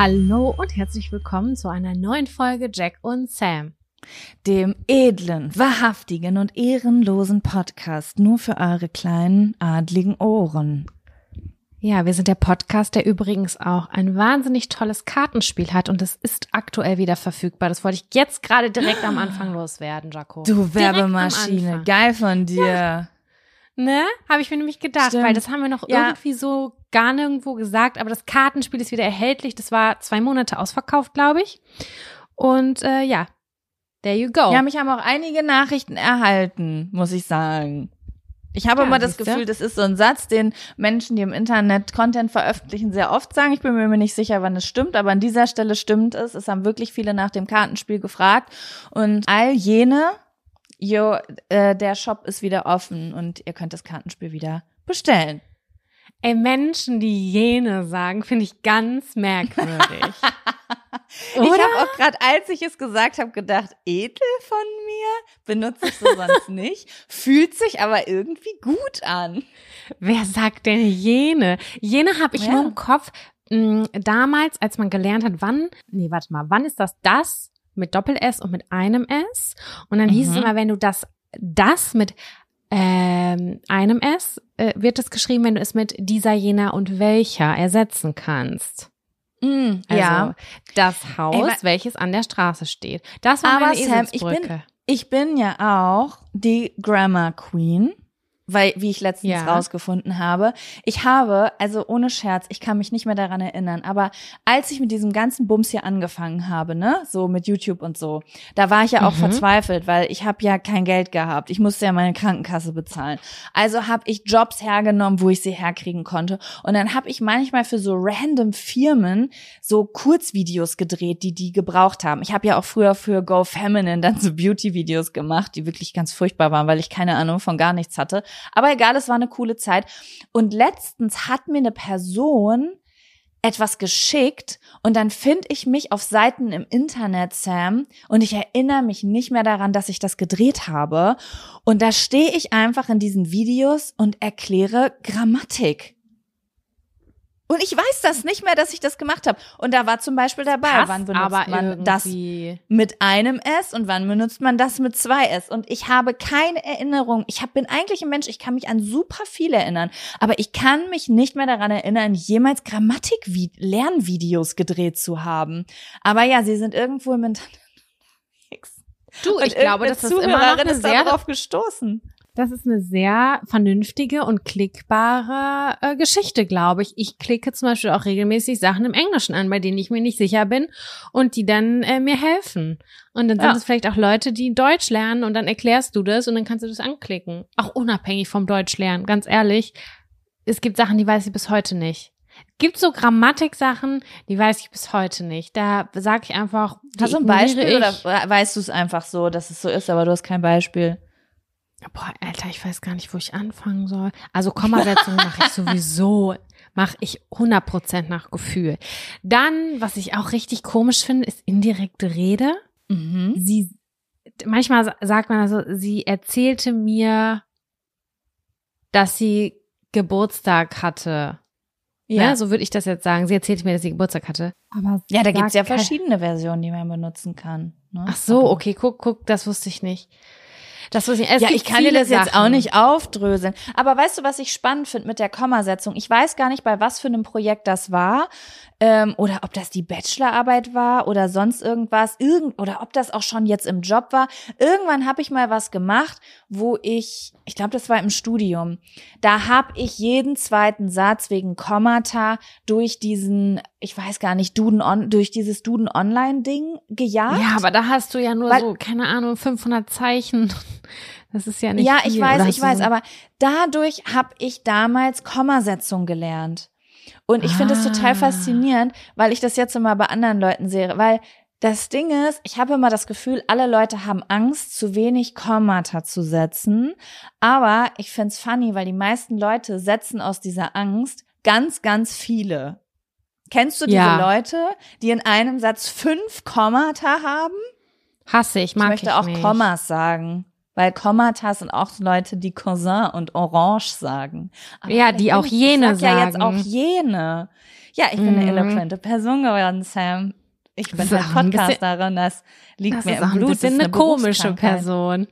Hallo und herzlich willkommen zu einer neuen Folge Jack und Sam. Dem edlen, wahrhaftigen und ehrenlosen Podcast nur für eure kleinen, adligen Ohren. Ja, wir sind der Podcast, der übrigens auch ein wahnsinnig tolles Kartenspiel hat und es ist aktuell wieder verfügbar. Das wollte ich jetzt gerade direkt am Anfang loswerden, Jaco. Du Werbemaschine, geil von dir. Ja. Ne? Habe ich mir nämlich gedacht, Stimmt. weil das haben wir noch ja. irgendwie so gar nirgendwo gesagt, aber das Kartenspiel ist wieder erhältlich. Das war zwei Monate ausverkauft, glaube ich. Und äh, ja, there you go. Ja, mich haben auch einige Nachrichten erhalten, muss ich sagen. Ich habe ja, immer das Gefühl, das ist so ein Satz, den Menschen, die im Internet Content veröffentlichen, sehr oft sagen. Ich bin mir nicht sicher, wann es stimmt, aber an dieser Stelle stimmt es. Es haben wirklich viele nach dem Kartenspiel gefragt. Und all jene, jo, äh, der Shop ist wieder offen und ihr könnt das Kartenspiel wieder bestellen. Ey, Menschen, die jene sagen, finde ich ganz merkwürdig. ich habe auch gerade, als ich es gesagt habe, gedacht, edel von mir, benutze ich so sonst nicht, fühlt sich aber irgendwie gut an. Wer sagt denn jene? Jene habe ich ja. nur im Kopf. Hm, damals, als man gelernt hat, wann, nee, warte mal, wann ist das das mit Doppel-S und mit einem S. Und dann mhm. hieß es mhm. immer, wenn du das, das mit ähm, einem S, äh, wird es geschrieben, wenn du es mit dieser, jener und welcher ersetzen kannst. Mm, also, ja. das Haus, Ey, welches an der Straße steht. Das war aber meine Sam, ich bin, ich bin ja auch die Grammar Queen weil, wie ich letztens ja. rausgefunden habe, ich habe, also ohne Scherz, ich kann mich nicht mehr daran erinnern, aber als ich mit diesem ganzen Bums hier angefangen habe, ne, so mit YouTube und so, da war ich ja auch mhm. verzweifelt, weil ich habe ja kein Geld gehabt. Ich musste ja meine Krankenkasse bezahlen. Also habe ich Jobs hergenommen, wo ich sie herkriegen konnte. Und dann habe ich manchmal für so random Firmen so Kurzvideos gedreht, die die gebraucht haben. Ich habe ja auch früher für Go Feminine dann so Beauty-Videos gemacht, die wirklich ganz furchtbar waren, weil ich keine Ahnung von gar nichts hatte. Aber egal, es war eine coole Zeit. Und letztens hat mir eine Person etwas geschickt und dann finde ich mich auf Seiten im Internet, Sam, und ich erinnere mich nicht mehr daran, dass ich das gedreht habe. Und da stehe ich einfach in diesen Videos und erkläre Grammatik. Und ich weiß das nicht mehr, dass ich das gemacht habe. Und da war zum Beispiel dabei, Passt wann benutzt man das mit einem S und wann benutzt man das mit zwei S. Und ich habe keine Erinnerung. Ich hab, bin eigentlich ein Mensch, ich kann mich an super viel erinnern. Aber ich kann mich nicht mehr daran erinnern, jemals Grammatik-Lernvideos gedreht zu haben. Aber ja, sie sind irgendwo im Internet. Du, ich glaube, das ist immer noch eine sehr darauf gestoßen. Das ist eine sehr vernünftige und klickbare äh, Geschichte, glaube ich. Ich klicke zum Beispiel auch regelmäßig Sachen im Englischen an, bei denen ich mir nicht sicher bin und die dann äh, mir helfen. Und dann sind ja. es vielleicht auch Leute, die Deutsch lernen und dann erklärst du das und dann kannst du das anklicken. Auch unabhängig vom Deutsch lernen, ganz ehrlich. Es gibt Sachen, die weiß ich bis heute nicht. Gibt so Grammatik-Sachen, die weiß ich bis heute nicht. Da sage ich einfach. Hast du ein Beispiel ich. oder weißt du es einfach so, dass es so ist, aber du hast kein Beispiel? Boah, Alter, ich weiß gar nicht, wo ich anfangen soll. Also Kommasetzung mache ich sowieso, mache ich 100% nach Gefühl. Dann, was ich auch richtig komisch finde, ist indirekte Rede. Mhm. Sie, manchmal sagt man also, sie erzählte mir, dass sie Geburtstag hatte. Ja, ja so würde ich das jetzt sagen. Sie erzählte mir, dass sie Geburtstag hatte. Aber ja, da gibt's ja verschiedene Versionen, die man benutzen kann. Ne? Ach so, okay, guck, guck, das wusste ich nicht. Das muss ich, es ja, ich kann dir das Sachen. jetzt auch nicht aufdröseln. Aber weißt du, was ich spannend finde mit der Kommasetzung? Ich weiß gar nicht, bei was für einem Projekt das war ähm, oder ob das die Bachelorarbeit war oder sonst irgendwas, irgend oder ob das auch schon jetzt im Job war. Irgendwann habe ich mal was gemacht, wo ich, ich glaube, das war im Studium. Da habe ich jeden zweiten Satz wegen Kommata durch diesen, ich weiß gar nicht, Duden on, durch dieses Duden Online Ding gejagt. Ja, aber da hast du ja nur Weil, so keine Ahnung 500 Zeichen. Das ist ja nicht. Ja, ich weiß, ich weiß, aber dadurch habe ich damals Kommasetzung gelernt. Und ich finde es total ah. faszinierend, weil ich das jetzt immer bei anderen Leuten sehe, weil das Ding ist, ich habe immer das Gefühl, alle Leute haben Angst, zu wenig Kommata zu setzen. Aber ich find's funny, weil die meisten Leute setzen aus dieser Angst ganz, ganz viele. Kennst du diese ja. Leute, die in einem Satz fünf Kommata haben? Hasse ich, mag ich möchte ich auch nicht. Kommas sagen. Weil Kommata sind auch Leute, die Cousin und Orange sagen. Aber ja, die auch jene sag sagen. ja jetzt auch jene. Ja, ich bin eine mhm. eloquente Person geworden, Sam. Ich bin halt Podcasterin, das liegt das mir im Blut. Ich bin eine, eine komische Person.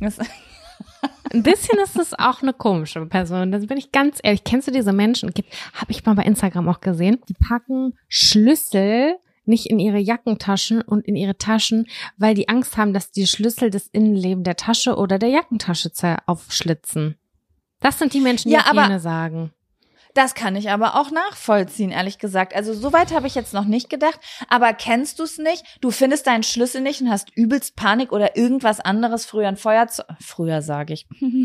ein bisschen ist es auch eine komische Person. Das bin ich ganz ehrlich. Kennst du diese Menschen? Habe ich mal bei Instagram auch gesehen. Die packen Schlüssel nicht in ihre Jackentaschen und in ihre Taschen, weil die Angst haben, dass die Schlüssel das Innenleben der Tasche oder der Jackentasche aufschlitzen. Das sind die Menschen, die ja, aber, sagen. Das kann ich aber auch nachvollziehen, ehrlich gesagt. Also so weit habe ich jetzt noch nicht gedacht. Aber kennst du es nicht? Du findest deinen Schlüssel nicht und hast übelst Panik oder irgendwas anderes. Früher ein Feuerzeug. Früher sage ich. Wie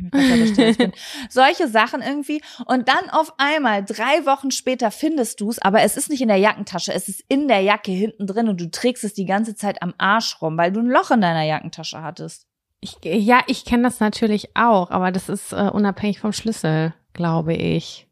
ich mich bin. Solche Sachen irgendwie. Und dann auf einmal, drei Wochen später findest du es, aber es ist nicht in der Jackentasche. Es ist in der Jacke hinten drin und du trägst es die ganze Zeit am Arsch rum, weil du ein Loch in deiner Jackentasche hattest. Ich, ja, ich kenne das natürlich auch, aber das ist äh, unabhängig vom Schlüssel, glaube ich.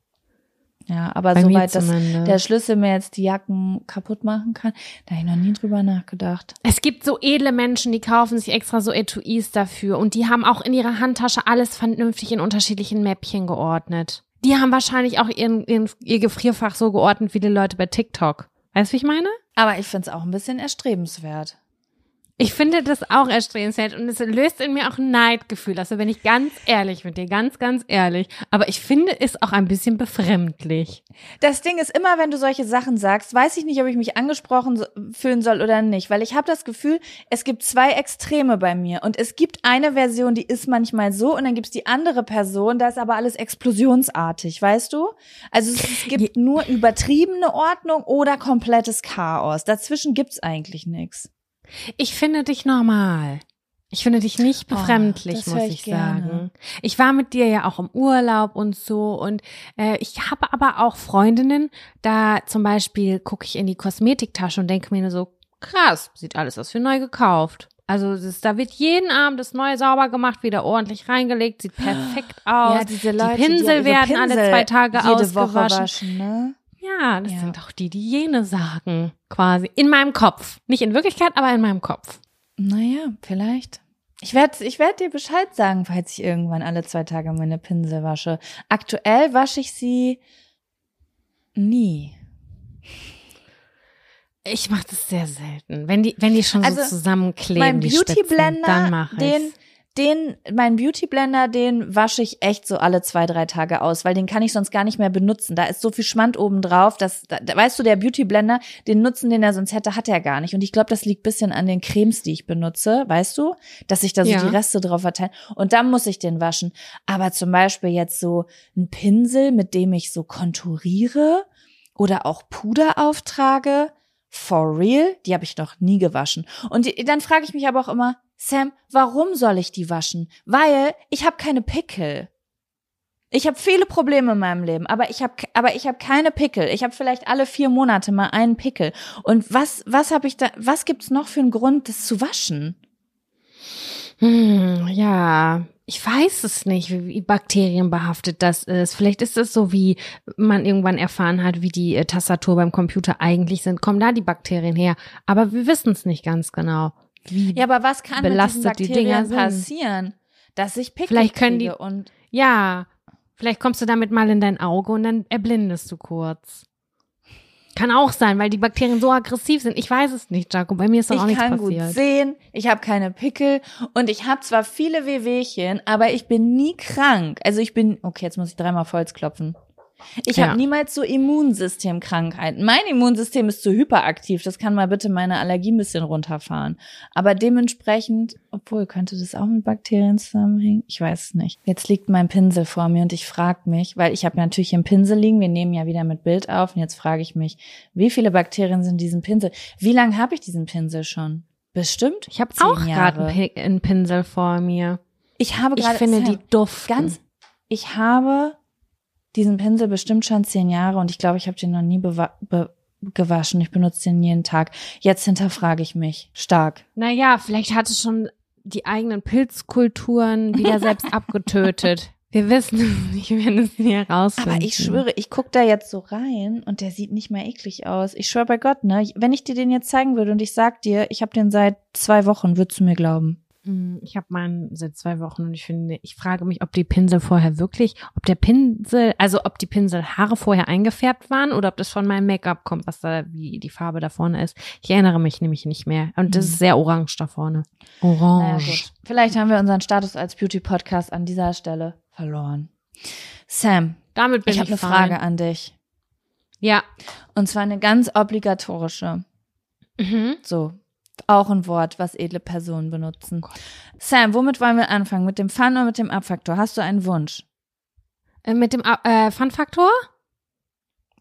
Ja, aber Bei soweit, dass der Schlüssel mir jetzt die Jacken kaputt machen kann, da habe ich noch nie drüber nachgedacht. Es gibt so edle Menschen, die kaufen sich extra so Etuis dafür und die haben auch in ihrer Handtasche alles vernünftig in unterschiedlichen Mäppchen geordnet. Die haben wahrscheinlich auch ihren, ihren, ihr Gefrierfach so geordnet wie die Leute bei TikTok. Weißt du, wie ich meine? Aber ich find's auch ein bisschen erstrebenswert. Ich finde das auch erstrebenswert und es löst in mir auch ein Neidgefühl. Also bin ich ganz ehrlich mit dir, ganz, ganz ehrlich. Aber ich finde es auch ein bisschen befremdlich. Das Ding ist immer, wenn du solche Sachen sagst, weiß ich nicht, ob ich mich angesprochen fühlen soll oder nicht, weil ich habe das Gefühl, es gibt zwei Extreme bei mir und es gibt eine Version, die ist manchmal so und dann gibt's die andere Person, da ist aber alles explosionsartig, weißt du? Also es, es gibt nur übertriebene Ordnung oder komplettes Chaos. Dazwischen gibt's eigentlich nichts. Ich finde dich normal. Ich finde dich nicht oh, befremdlich, oh, muss ich, ich sagen. Ich war mit dir ja auch im Urlaub und so und äh, ich habe aber auch Freundinnen, da zum Beispiel gucke ich in die Kosmetiktasche und denke mir nur so, krass, sieht alles aus wie neu gekauft. Also das, da wird jeden Abend das Neue sauber gemacht, wieder ordentlich reingelegt, sieht perfekt aus. Ja, diese Leute, die Pinsel die werden Pinsel alle zwei Tage jede ausgewaschen. Woche waschen, ne? Ja, das ja. sind doch die, die jene sagen, quasi. In meinem Kopf. Nicht in Wirklichkeit, aber in meinem Kopf. Naja, vielleicht. Ich werde ich werd dir Bescheid sagen, falls ich irgendwann alle zwei Tage meine Pinsel wasche. Aktuell wasche ich sie nie. Ich mache das sehr selten. Wenn die, wenn die schon also so zusammenkleben, mein Beauty Blender, den, den, mein Beauty Blender, den wasche ich echt so alle zwei, drei Tage aus, weil den kann ich sonst gar nicht mehr benutzen. Da ist so viel Schmand oben drauf, dass, da, weißt du, der Beauty Blender, den Nutzen, den er sonst hätte, hat er gar nicht. Und ich glaube, das liegt bisschen an den Cremes, die ich benutze, weißt du, dass sich da so ja. die Reste drauf verteilen. Und dann muss ich den waschen. Aber zum Beispiel jetzt so ein Pinsel, mit dem ich so konturiere oder auch Puder auftrage, for real, die habe ich noch nie gewaschen. Und die, dann frage ich mich aber auch immer, Sam, warum soll ich die waschen? Weil ich habe keine Pickel. Ich habe viele Probleme in meinem Leben, aber ich habe aber ich habe keine Pickel. Ich habe vielleicht alle vier Monate mal einen Pickel. Und was was habe ich da? Was gibt's noch für einen Grund, das zu waschen? Hm, ja, ich weiß es nicht, wie bakterienbehaftet das ist. Vielleicht ist es so, wie man irgendwann erfahren hat, wie die äh, Tastatur beim Computer eigentlich sind. Kommen da die Bakterien her? Aber wir wissen es nicht ganz genau wie Ja, aber was kann belastet mit diesen Bakterien die passieren? Dass ich Pickel vielleicht können die und ja, vielleicht kommst du damit mal in dein Auge und dann erblindest du kurz. Kann auch sein, weil die Bakterien so aggressiv sind. Ich weiß es nicht, Jaco. Bei mir ist doch auch nichts passiert. Ich kann gut sehen, ich habe keine Pickel und ich habe zwar viele Wehwehchen, aber ich bin nie krank. Also ich bin, okay, jetzt muss ich dreimal Holz klopfen. Ich ja. habe niemals so Immunsystemkrankheiten. Mein Immunsystem ist zu hyperaktiv. Das kann mal bitte meine Allergie ein bisschen runterfahren. Aber dementsprechend, obwohl könnte das auch mit Bakterien zusammenhängen? Ich weiß es nicht. Jetzt liegt mein Pinsel vor mir und ich frage mich, weil ich habe natürlich einen Pinsel liegen. Wir nehmen ja wieder mit Bild auf und jetzt frage ich mich, wie viele Bakterien sind in diesem Pinsel? Wie lange habe ich diesen Pinsel schon? Bestimmt. Ich habe auch gerade einen Pinsel vor mir. Ich habe gerade. Ich finde die duften. Ganz. Ich habe diesen Pinsel bestimmt schon zehn Jahre und ich glaube, ich habe den noch nie be gewaschen. Ich benutze den jeden Tag. Jetzt hinterfrage ich mich stark. Naja, vielleicht hat es schon die eigenen Pilzkulturen wieder selbst abgetötet. Wir wissen es nicht, wir werden es nie herausfinden. Aber ich schwöre, ich gucke da jetzt so rein und der sieht nicht mehr eklig aus. Ich schwöre bei Gott, ne? Wenn ich dir den jetzt zeigen würde und ich sag dir, ich habe den seit zwei Wochen, würdest du mir glauben? Mm, ich habe meinen seit zwei Wochen und ich finde, ich frage mich, ob die Pinsel vorher wirklich, ob der Pinsel, also ob die Pinselhaare vorher eingefärbt waren oder ob das von meinem Make-up kommt, was da, wie die Farbe da vorne ist. Ich erinnere mich nämlich nicht mehr. Und das ist mhm. sehr orange da vorne. Orange. Naja, Vielleicht haben wir unseren Status als Beauty-Podcast an dieser Stelle verloren. Sam, damit bin ich habe eine Frage an dich. Ja. Und zwar eine ganz obligatorische. Mhm. So, auch ein Wort, was edle Personen benutzen. Oh Sam, womit wollen wir anfangen? Mit dem Fun oder mit dem Abfaktor? Hast du einen Wunsch? Äh, mit dem äh, Fun-Faktor?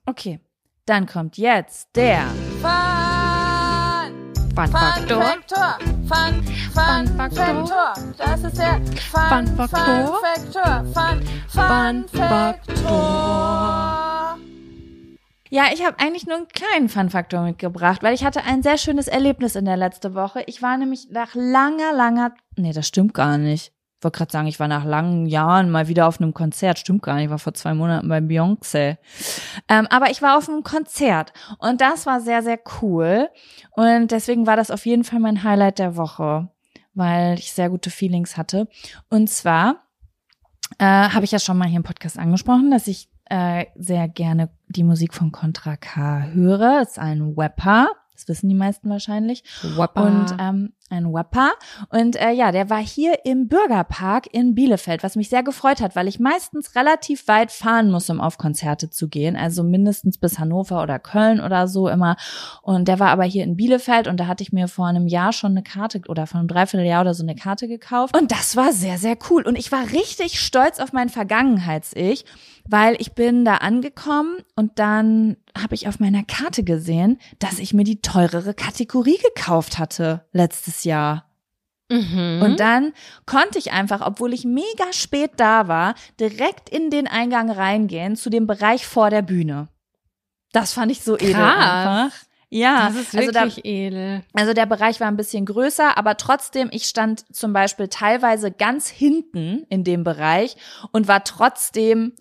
Okay. Dann kommt jetzt der Fun! Fun-Faktor. Fun, Fun, Faktor. Das ist der Fun, Fun Faktor. Fun, Fun, Fun Faktor. Ja, ich habe eigentlich nur einen kleinen Fun-Faktor mitgebracht, weil ich hatte ein sehr schönes Erlebnis in der letzten Woche. Ich war nämlich nach langer, langer, nee, das stimmt gar nicht. Ich wollte gerade sagen, ich war nach langen Jahren mal wieder auf einem Konzert. Stimmt gar nicht, ich war vor zwei Monaten bei Beyoncé. Ähm, aber ich war auf einem Konzert und das war sehr, sehr cool. Und deswegen war das auf jeden Fall mein Highlight der Woche, weil ich sehr gute Feelings hatte. Und zwar äh, habe ich ja schon mal hier im Podcast angesprochen, dass ich äh, sehr gerne die Musik von Contra K höre. ist ein Rapper. Das wissen die meisten wahrscheinlich. Rapper. Und ähm, ein Rapper. Und äh, ja, der war hier im Bürgerpark in Bielefeld, was mich sehr gefreut hat, weil ich meistens relativ weit fahren muss, um auf Konzerte zu gehen. Also mindestens bis Hannover oder Köln oder so immer. Und der war aber hier in Bielefeld und da hatte ich mir vor einem Jahr schon eine Karte oder vor einem Dreivierteljahr oder so eine Karte gekauft. Und das war sehr, sehr cool. Und ich war richtig stolz auf mein Vergangenheits-Ich, weil ich bin da angekommen und dann habe ich auf meiner Karte gesehen, dass ich mir die teurere Kategorie gekauft hatte letztes Jahr. Mhm. Und dann konnte ich einfach, obwohl ich mega spät da war, direkt in den Eingang reingehen zu dem Bereich vor der Bühne. Das fand ich so Krass. edel einfach. Ja, das ist wirklich also da, edel. Also der Bereich war ein bisschen größer, aber trotzdem, ich stand zum Beispiel teilweise ganz hinten in dem Bereich und war trotzdem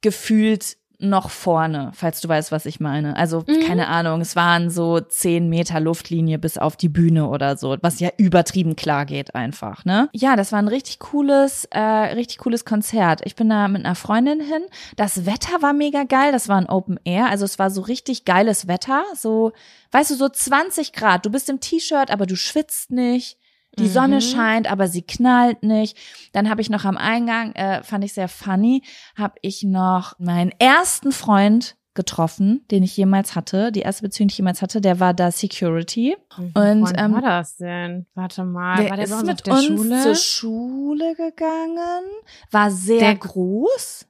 gefühlt noch vorne, falls du weißt, was ich meine. Also, mhm. keine Ahnung, es waren so zehn Meter Luftlinie bis auf die Bühne oder so, was ja übertrieben klar geht einfach, ne? Ja, das war ein richtig cooles, äh, richtig cooles Konzert. Ich bin da mit einer Freundin hin. Das Wetter war mega geil, das war ein Open Air, also es war so richtig geiles Wetter, so, weißt du, so 20 Grad. Du bist im T-Shirt, aber du schwitzt nicht. Die mhm. Sonne scheint, aber sie knallt nicht. Dann habe ich noch am Eingang, äh, fand ich sehr funny, habe ich noch meinen ersten Freund getroffen, den ich jemals hatte. Die erste Beziehung, die ich jemals hatte, der war da Security. Mhm. Und ähm, war das denn? Warte mal, der war der ist mit uns Schule? zur Schule gegangen, war sehr der, groß.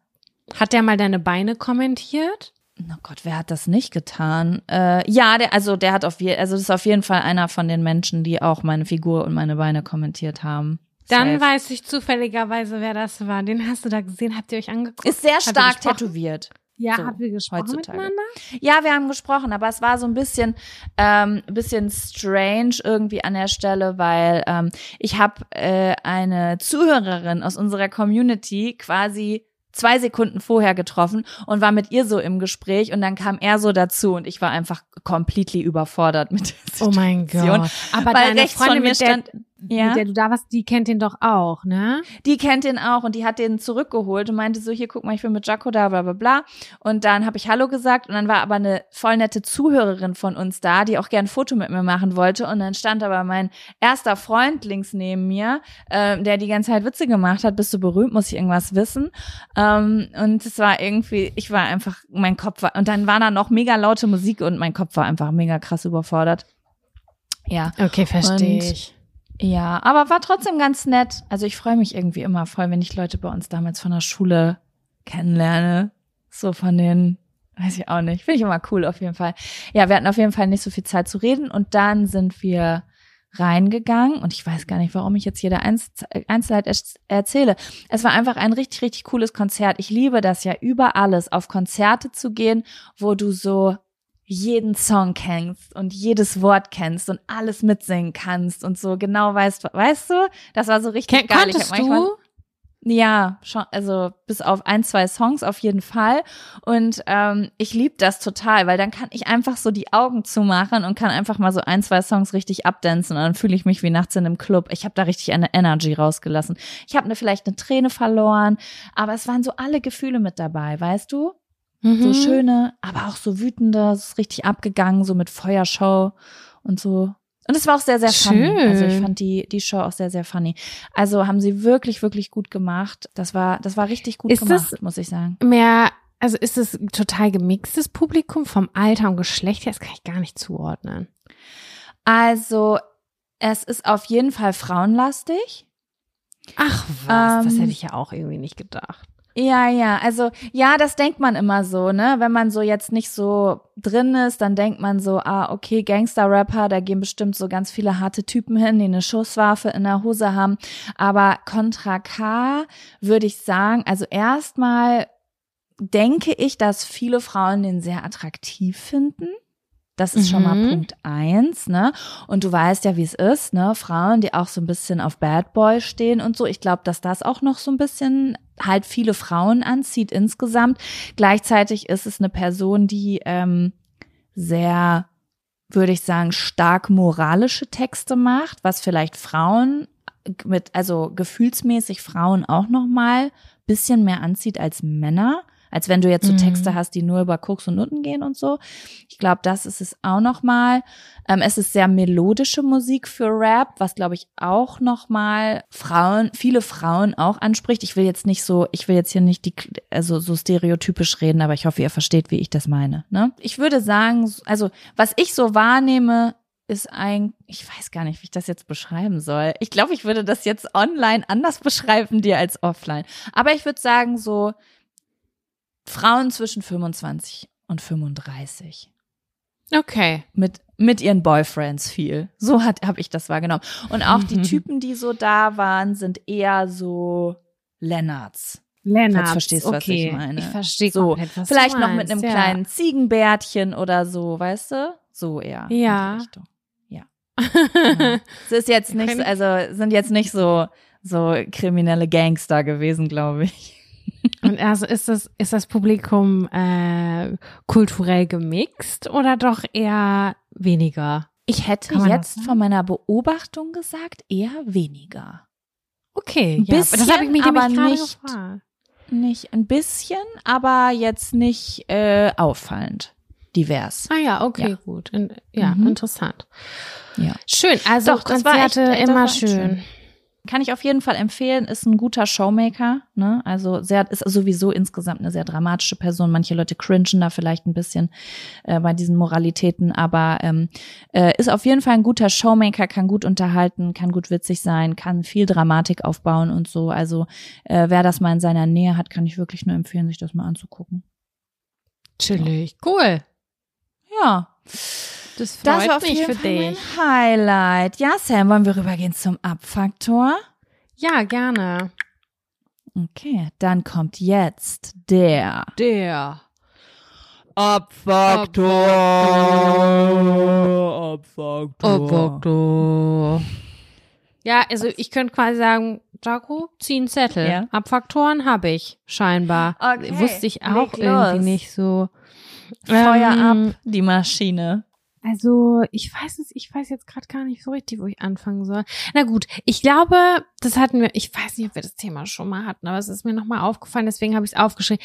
Hat der mal deine Beine kommentiert? Oh Gott, wer hat das nicht getan? Äh, ja, der, also der hat auf jeden, also das ist auf jeden Fall einer von den Menschen, die auch meine Figur und meine Beine kommentiert haben. Dann Safe. weiß ich zufälligerweise, wer das war. Den hast du da gesehen, habt ihr euch angeguckt? Ist sehr stark tätowiert. Ja, so, habt ihr gesprochen heutzutage. miteinander? Ja, wir haben gesprochen, aber es war so ein bisschen, ähm, bisschen strange irgendwie an der Stelle, weil ähm, ich habe äh, eine Zuhörerin aus unserer Community quasi zwei Sekunden vorher getroffen und war mit ihr so im Gespräch und dann kam er so dazu und ich war einfach completely überfordert mit der Situation. Oh mein Gott. Aber weil deine Freundin, mit der, stand, ja? mit der du da warst, die kennt den doch auch, ne? Die kennt den auch und die hat den zurückgeholt und meinte so, hier guck mal, ich bin mit Jaco da, bla bla bla. Und dann habe ich Hallo gesagt und dann war aber eine voll nette Zuhörerin von uns da, die auch gern ein Foto mit mir machen wollte. Und dann stand aber mein erster Freund links neben mir, äh, der die ganze Zeit Witze gemacht hat, bist du berühmt, muss ich irgendwas wissen. Ähm, und es war irgendwie, ich war einfach, mein Kopf war, und dann war da noch mega laute Musik und mein Kopf war einfach mega krass überfordert. Ja. Okay, verstehe ich. Ja, aber war trotzdem ganz nett. Also ich freue mich irgendwie immer voll, wenn ich Leute bei uns damals von der Schule kennenlerne. So von den, weiß ich auch nicht. Finde ich immer cool auf jeden Fall. Ja, wir hatten auf jeden Fall nicht so viel Zeit zu reden und dann sind wir reingegangen und ich weiß gar nicht, warum ich jetzt jede Einzelheit erzähle. Es war einfach ein richtig, richtig cooles Konzert. Ich liebe das ja über alles, auf Konzerte zu gehen, wo du so jeden Song kennst und jedes Wort kennst und alles mitsingen kannst und so genau weißt, weißt du? Das war so richtig Ken geil. Ich hab manchmal, du? Ja, schon, also bis auf ein, zwei Songs auf jeden Fall. Und ähm, ich lieb das total, weil dann kann ich einfach so die Augen zumachen und kann einfach mal so ein, zwei Songs richtig abdancen und dann fühle ich mich wie nachts in einem Club. Ich habe da richtig eine Energy rausgelassen. Ich habe ne, vielleicht eine Träne verloren, aber es waren so alle Gefühle mit dabei, weißt du? Mhm. So schöne, aber auch so wütende, es ist richtig abgegangen, so mit Feuershow und so. Und es war auch sehr, sehr funny. Schön. Also ich fand die, die Show auch sehr, sehr funny. Also haben sie wirklich, wirklich gut gemacht. Das war, das war richtig gut ist gemacht, muss ich sagen. Mehr, also ist es total gemixtes Publikum vom Alter und Geschlecht her? Das kann ich gar nicht zuordnen. Also es ist auf jeden Fall frauenlastig. Ach was, ähm, das hätte ich ja auch irgendwie nicht gedacht. Ja, ja, also ja, das denkt man immer so, ne? Wenn man so jetzt nicht so drin ist, dann denkt man so, ah, okay, Gangster-Rapper, da gehen bestimmt so ganz viele harte Typen hin, die eine Schusswaffe in der Hose haben. Aber Contra K würde ich sagen, also erstmal denke ich, dass viele Frauen den sehr attraktiv finden. Das ist schon mal mhm. Punkt eins, ne? Und du weißt ja, wie es ist, ne? Frauen, die auch so ein bisschen auf Bad Boy stehen und so. Ich glaube, dass das auch noch so ein bisschen halt viele Frauen anzieht insgesamt. Gleichzeitig ist es eine Person, die ähm, sehr, würde ich sagen, stark moralische Texte macht, was vielleicht Frauen mit, also gefühlsmäßig Frauen auch noch mal bisschen mehr anzieht als Männer. Als wenn du jetzt so Texte mhm. hast, die nur über Koks und Nutten gehen und so. Ich glaube, das ist es auch nochmal. Ähm, es ist sehr melodische Musik für Rap, was glaube ich auch nochmal Frauen, viele Frauen auch anspricht. Ich will jetzt nicht so, ich will jetzt hier nicht die, also so stereotypisch reden, aber ich hoffe, ihr versteht, wie ich das meine. Ne? Ich würde sagen, also was ich so wahrnehme, ist ein, ich weiß gar nicht, wie ich das jetzt beschreiben soll. Ich glaube, ich würde das jetzt online anders beschreiben dir als offline. Aber ich würde sagen, so Frauen zwischen 25 und 35. Okay. Mit, mit ihren Boyfriends viel. So habe ich das wahrgenommen. Und auch die Typen, die so da waren, sind eher so Lennarts. Lennarts. verstehst okay. was ich meine. Ich verstehe so. komplett, was Vielleicht du noch mit einem ja. kleinen Ziegenbärtchen oder so, weißt du? So eher. Ja. Ja. genau. Es ist jetzt nicht, also sind jetzt nicht so so kriminelle Gangster gewesen, glaube ich. Und also ist das, ist das Publikum äh, kulturell gemixt oder doch eher weniger? Ich hätte jetzt von meiner Beobachtung gesagt, eher weniger. Okay, ein bisschen, ja, das habe ich mich aber nicht, gefragt. nicht ein bisschen, aber jetzt nicht äh, auffallend. divers. Ah ja, okay, ja. gut. In, ja, mhm. interessant. Ja. Schön, also Doch, Konzerte echt, immer schön. schön. Kann ich auf jeden Fall empfehlen, ist ein guter Showmaker, ne? Also sehr, ist sowieso insgesamt eine sehr dramatische Person. Manche Leute cringen da vielleicht ein bisschen äh, bei diesen Moralitäten, aber ähm, äh, ist auf jeden Fall ein guter Showmaker, kann gut unterhalten, kann gut witzig sein, kann viel Dramatik aufbauen und so. Also äh, wer das mal in seiner Nähe hat, kann ich wirklich nur empfehlen, sich das mal anzugucken. Chillig, cool. Ja. Das, freut das war auf mich jeden für Fall dich. Mein Highlight. Ja, Sam, wollen wir rübergehen zum Abfaktor? Ja, gerne. Okay, dann kommt jetzt der. Der. Abfaktor. Abfaktor. Abfaktor. Ja, also ich könnte quasi sagen, Jaco, zieh einen Zettel. Ja. Abfaktoren habe ich, scheinbar. Okay. Wusste ich auch irgendwie nicht so. Feuer ähm, ab, die Maschine. Also, ich weiß es, ich weiß jetzt gerade gar nicht so richtig, wo ich anfangen soll. Na gut, ich glaube, das hatten wir, ich weiß nicht, ob wir das Thema schon mal hatten, aber es ist mir nochmal aufgefallen, deswegen habe ich es aufgeschrieben.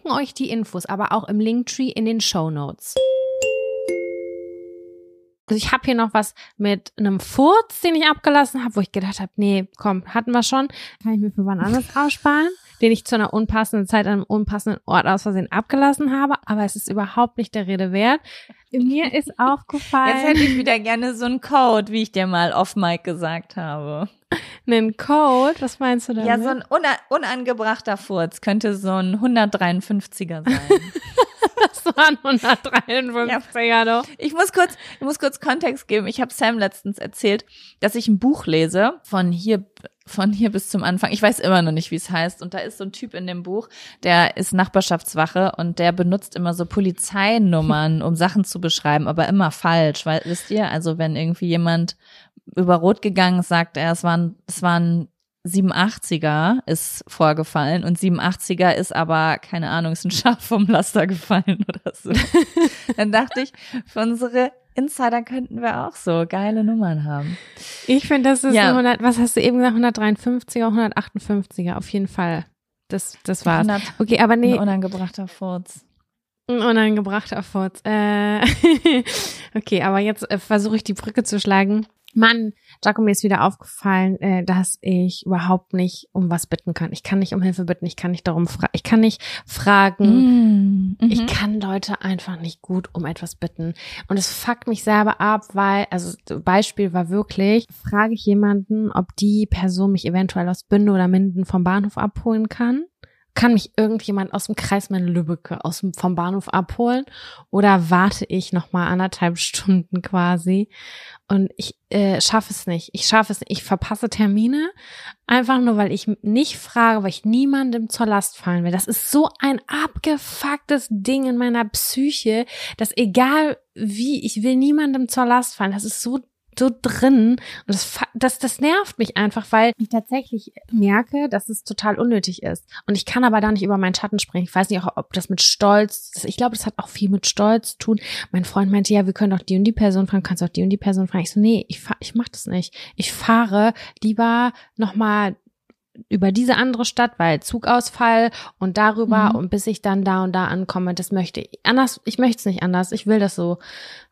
euch die Infos aber auch im Linktree in den Show Notes. Also ich habe hier noch was mit einem Furz, den ich abgelassen habe, wo ich gedacht habe, nee, komm, hatten wir schon, kann ich mir für wann anderes aussparen, den ich zu einer unpassenden Zeit an einem unpassenden Ort aus Versehen abgelassen habe, aber es ist überhaupt nicht der Rede wert. Mir ist aufgefallen. Jetzt hätte ich wieder gerne so einen Code, wie ich dir mal off Mic gesagt habe. Einen Code? Was meinst du damit? Ja, so ein unangebrachter Furz könnte so ein 153er sein. Das waren 153 ja. doch. Ich muss kurz, ich muss kurz Kontext geben. Ich habe Sam letztens erzählt, dass ich ein Buch lese von hier von hier bis zum Anfang. Ich weiß immer noch nicht, wie es heißt. Und da ist so ein Typ in dem Buch, der ist Nachbarschaftswache und der benutzt immer so Polizeinummern, um Sachen zu beschreiben, aber immer falsch, weil wisst ihr, also wenn irgendwie jemand über Rot gegangen ist, sagt er, es waren, es waren 87er ist vorgefallen und 87er ist aber, keine Ahnung, ist ein Schaf vom Laster gefallen oder so. Dann dachte ich, für unsere Insider könnten wir auch so geile Nummern haben. Ich finde, das ist ja. 100, was hast du eben gesagt, 153er, 158er, auf jeden Fall. Das, das war's. Okay, aber nee. Ein unangebrachter Furz. Ein unangebrachter Furz. Äh, okay, aber jetzt äh, versuche ich die Brücke zu schlagen. Mann, Jaco, mir ist wieder aufgefallen, äh, dass ich überhaupt nicht um was bitten kann. Ich kann nicht um Hilfe bitten, ich kann nicht darum fragen, ich kann nicht fragen. Mm, mhm. Ich kann Leute einfach nicht gut um etwas bitten. Und es fuckt mich selber ab, weil, also Beispiel war wirklich, frage ich jemanden, ob die Person mich eventuell aus Bünde oder Minden vom Bahnhof abholen kann kann mich irgendjemand aus dem Kreis meiner Lübbecke aus dem, vom Bahnhof abholen oder warte ich noch mal anderthalb Stunden quasi und ich äh, schaffe es nicht. Ich schaffe es nicht. Ich verpasse Termine einfach nur, weil ich nicht frage, weil ich niemandem zur Last fallen will. Das ist so ein abgefucktes Ding in meiner Psyche, dass egal wie, ich will niemandem zur Last fallen. Das ist so so drin und das, das, das nervt mich einfach, weil ich tatsächlich merke, dass es total unnötig ist. Und ich kann aber da nicht über meinen Schatten springen. Ich weiß nicht, auch, ob das mit Stolz, ich glaube, das hat auch viel mit Stolz zu tun. Mein Freund meinte, ja, wir können doch die und die Person fragen, kannst du auch die und die Person fragen. Ich so, nee, ich, fahr, ich mach das nicht. Ich fahre lieber nochmal über diese andere Stadt, weil Zugausfall und darüber mhm. und bis ich dann da und da ankomme, das möchte ich anders, ich möchte es nicht anders, ich will das so,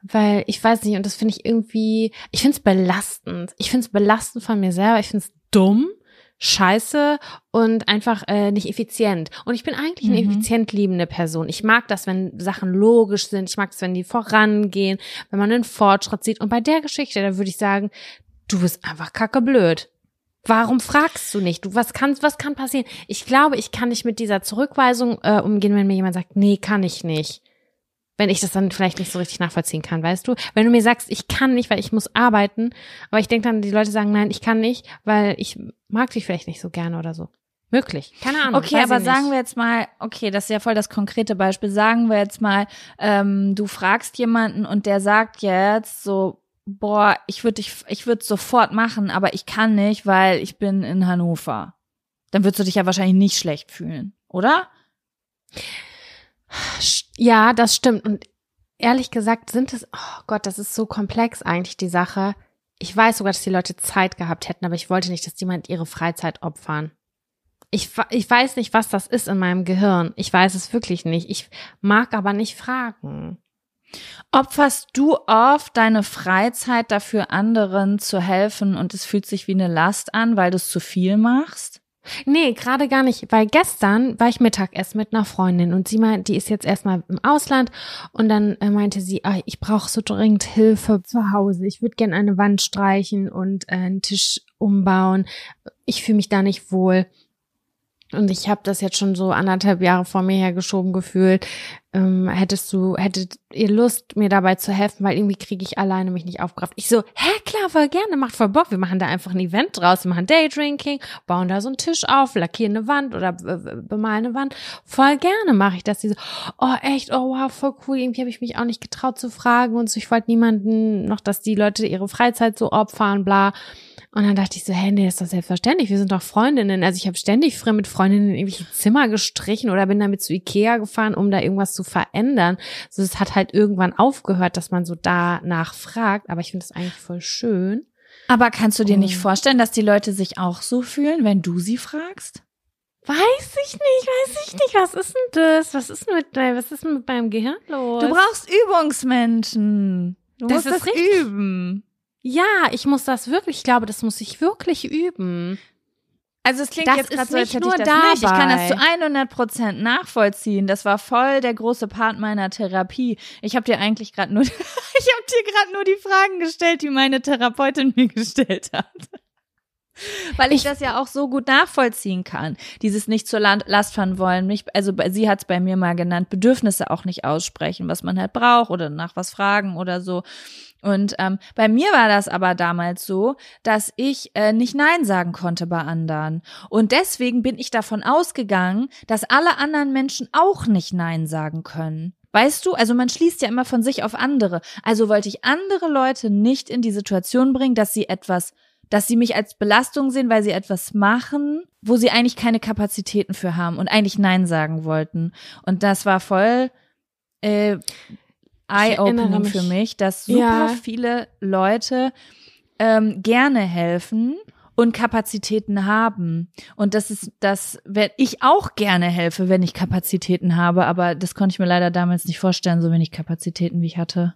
weil ich weiß nicht und das finde ich irgendwie, ich finde es belastend, ich finde es belastend von mir selber, ich finde es dumm, scheiße und einfach äh, nicht effizient. Und ich bin eigentlich eine mhm. effizient liebende Person. Ich mag das, wenn Sachen logisch sind. Ich mag es, wenn die vorangehen, wenn man einen Fortschritt sieht. Und bei der Geschichte, da würde ich sagen, du bist einfach kacke blöd. Warum fragst du nicht? Du, was kann, was kann passieren? Ich glaube, ich kann nicht mit dieser Zurückweisung äh, umgehen, wenn mir jemand sagt, nee, kann ich nicht. Wenn ich das dann vielleicht nicht so richtig nachvollziehen kann, weißt du? Wenn du mir sagst, ich kann nicht, weil ich muss arbeiten, aber ich denke dann, die Leute sagen, nein, ich kann nicht, weil ich mag dich vielleicht nicht so gerne oder so. Möglich. Keine Ahnung. Okay, aber sagen wir jetzt mal, okay, das ist ja voll das konkrete Beispiel. Sagen wir jetzt mal, ähm, du fragst jemanden und der sagt jetzt so, boah, ich würde dich, ich würde sofort machen, aber ich kann nicht, weil ich bin in Hannover. Dann würdest du dich ja wahrscheinlich nicht schlecht fühlen, oder? Ja, das stimmt. Und ehrlich gesagt sind es, oh Gott, das ist so komplex eigentlich, die Sache. Ich weiß sogar, dass die Leute Zeit gehabt hätten, aber ich wollte nicht, dass jemand ihre Freizeit opfern. Ich, ich weiß nicht, was das ist in meinem Gehirn. Ich weiß es wirklich nicht. Ich mag aber nicht fragen. Opferst du oft deine Freizeit dafür, anderen zu helfen und es fühlt sich wie eine Last an, weil du es zu viel machst? Nee, gerade gar nicht, weil gestern war ich Mittagessen mit einer Freundin und sie meint, die ist jetzt erstmal im Ausland und dann äh, meinte sie, ah, ich brauche so dringend Hilfe zu Hause. Ich würde gerne eine Wand streichen und äh, einen Tisch umbauen. Ich fühle mich da nicht wohl. Und ich habe das jetzt schon so anderthalb Jahre vor mir hergeschoben gefühlt. Ähm, hättest du, hättet ihr Lust, mir dabei zu helfen, weil irgendwie kriege ich alleine mich nicht aufgerafft. Ich so, hä, klar, voll gerne, macht voll Bock. Wir machen da einfach ein Event draus, wir machen Daydrinking, bauen da so einen Tisch auf, lackieren eine Wand oder bemalen eine Wand. Voll gerne mache ich das. Die so, oh echt, oh wow, voll cool. Irgendwie habe ich mich auch nicht getraut zu fragen und so. Ich wollte niemanden noch, dass die Leute ihre Freizeit so opfern, bla. Und dann dachte ich so, hey, nee, ist doch selbstverständlich. Wir sind doch Freundinnen. Also ich habe ständig mit Freundinnen irgendwelche Zimmer gestrichen oder bin damit zu Ikea gefahren, um da irgendwas zu verändern. So, es hat halt irgendwann aufgehört, dass man so danach fragt. Aber ich finde das eigentlich voll schön. Aber kannst du dir nicht vorstellen, dass die Leute sich auch so fühlen, wenn du sie fragst? Weiß ich nicht, weiß ich nicht. Was ist denn das? Was ist mit, was ist mit meinem Gehirn los? Du brauchst Übungsmenschen. Du das musst das richtig. üben. Ja, ich muss das wirklich, ich glaube, das muss ich wirklich üben. Also es klingt das jetzt gerade so, als hätte ich das dabei. nicht. Ich kann das zu 100 Prozent nachvollziehen. Das war voll der große Part meiner Therapie. Ich habe dir eigentlich gerade nur, ich habe dir gerade nur die Fragen gestellt, die meine Therapeutin mir gestellt hat. Weil ich, das ja auch so gut nachvollziehen kann. Dieses nicht zur Last fahren wollen. Nicht, also sie hat es bei mir mal genannt, Bedürfnisse auch nicht aussprechen, was man halt braucht oder nach was fragen oder so. Und ähm, bei mir war das aber damals so, dass ich äh, nicht Nein sagen konnte bei anderen. Und deswegen bin ich davon ausgegangen, dass alle anderen Menschen auch nicht Nein sagen können. Weißt du, also man schließt ja immer von sich auf andere. Also wollte ich andere Leute nicht in die Situation bringen, dass sie etwas, dass sie mich als Belastung sehen, weil sie etwas machen, wo sie eigentlich keine Kapazitäten für haben und eigentlich Nein sagen wollten. Und das war voll äh, eye-opening für mich, dass super ja. viele Leute ähm, gerne helfen und Kapazitäten haben. Und das ist das, wenn ich auch gerne helfe, wenn ich Kapazitäten habe, aber das konnte ich mir leider damals nicht vorstellen, so wenig Kapazitäten wie ich hatte.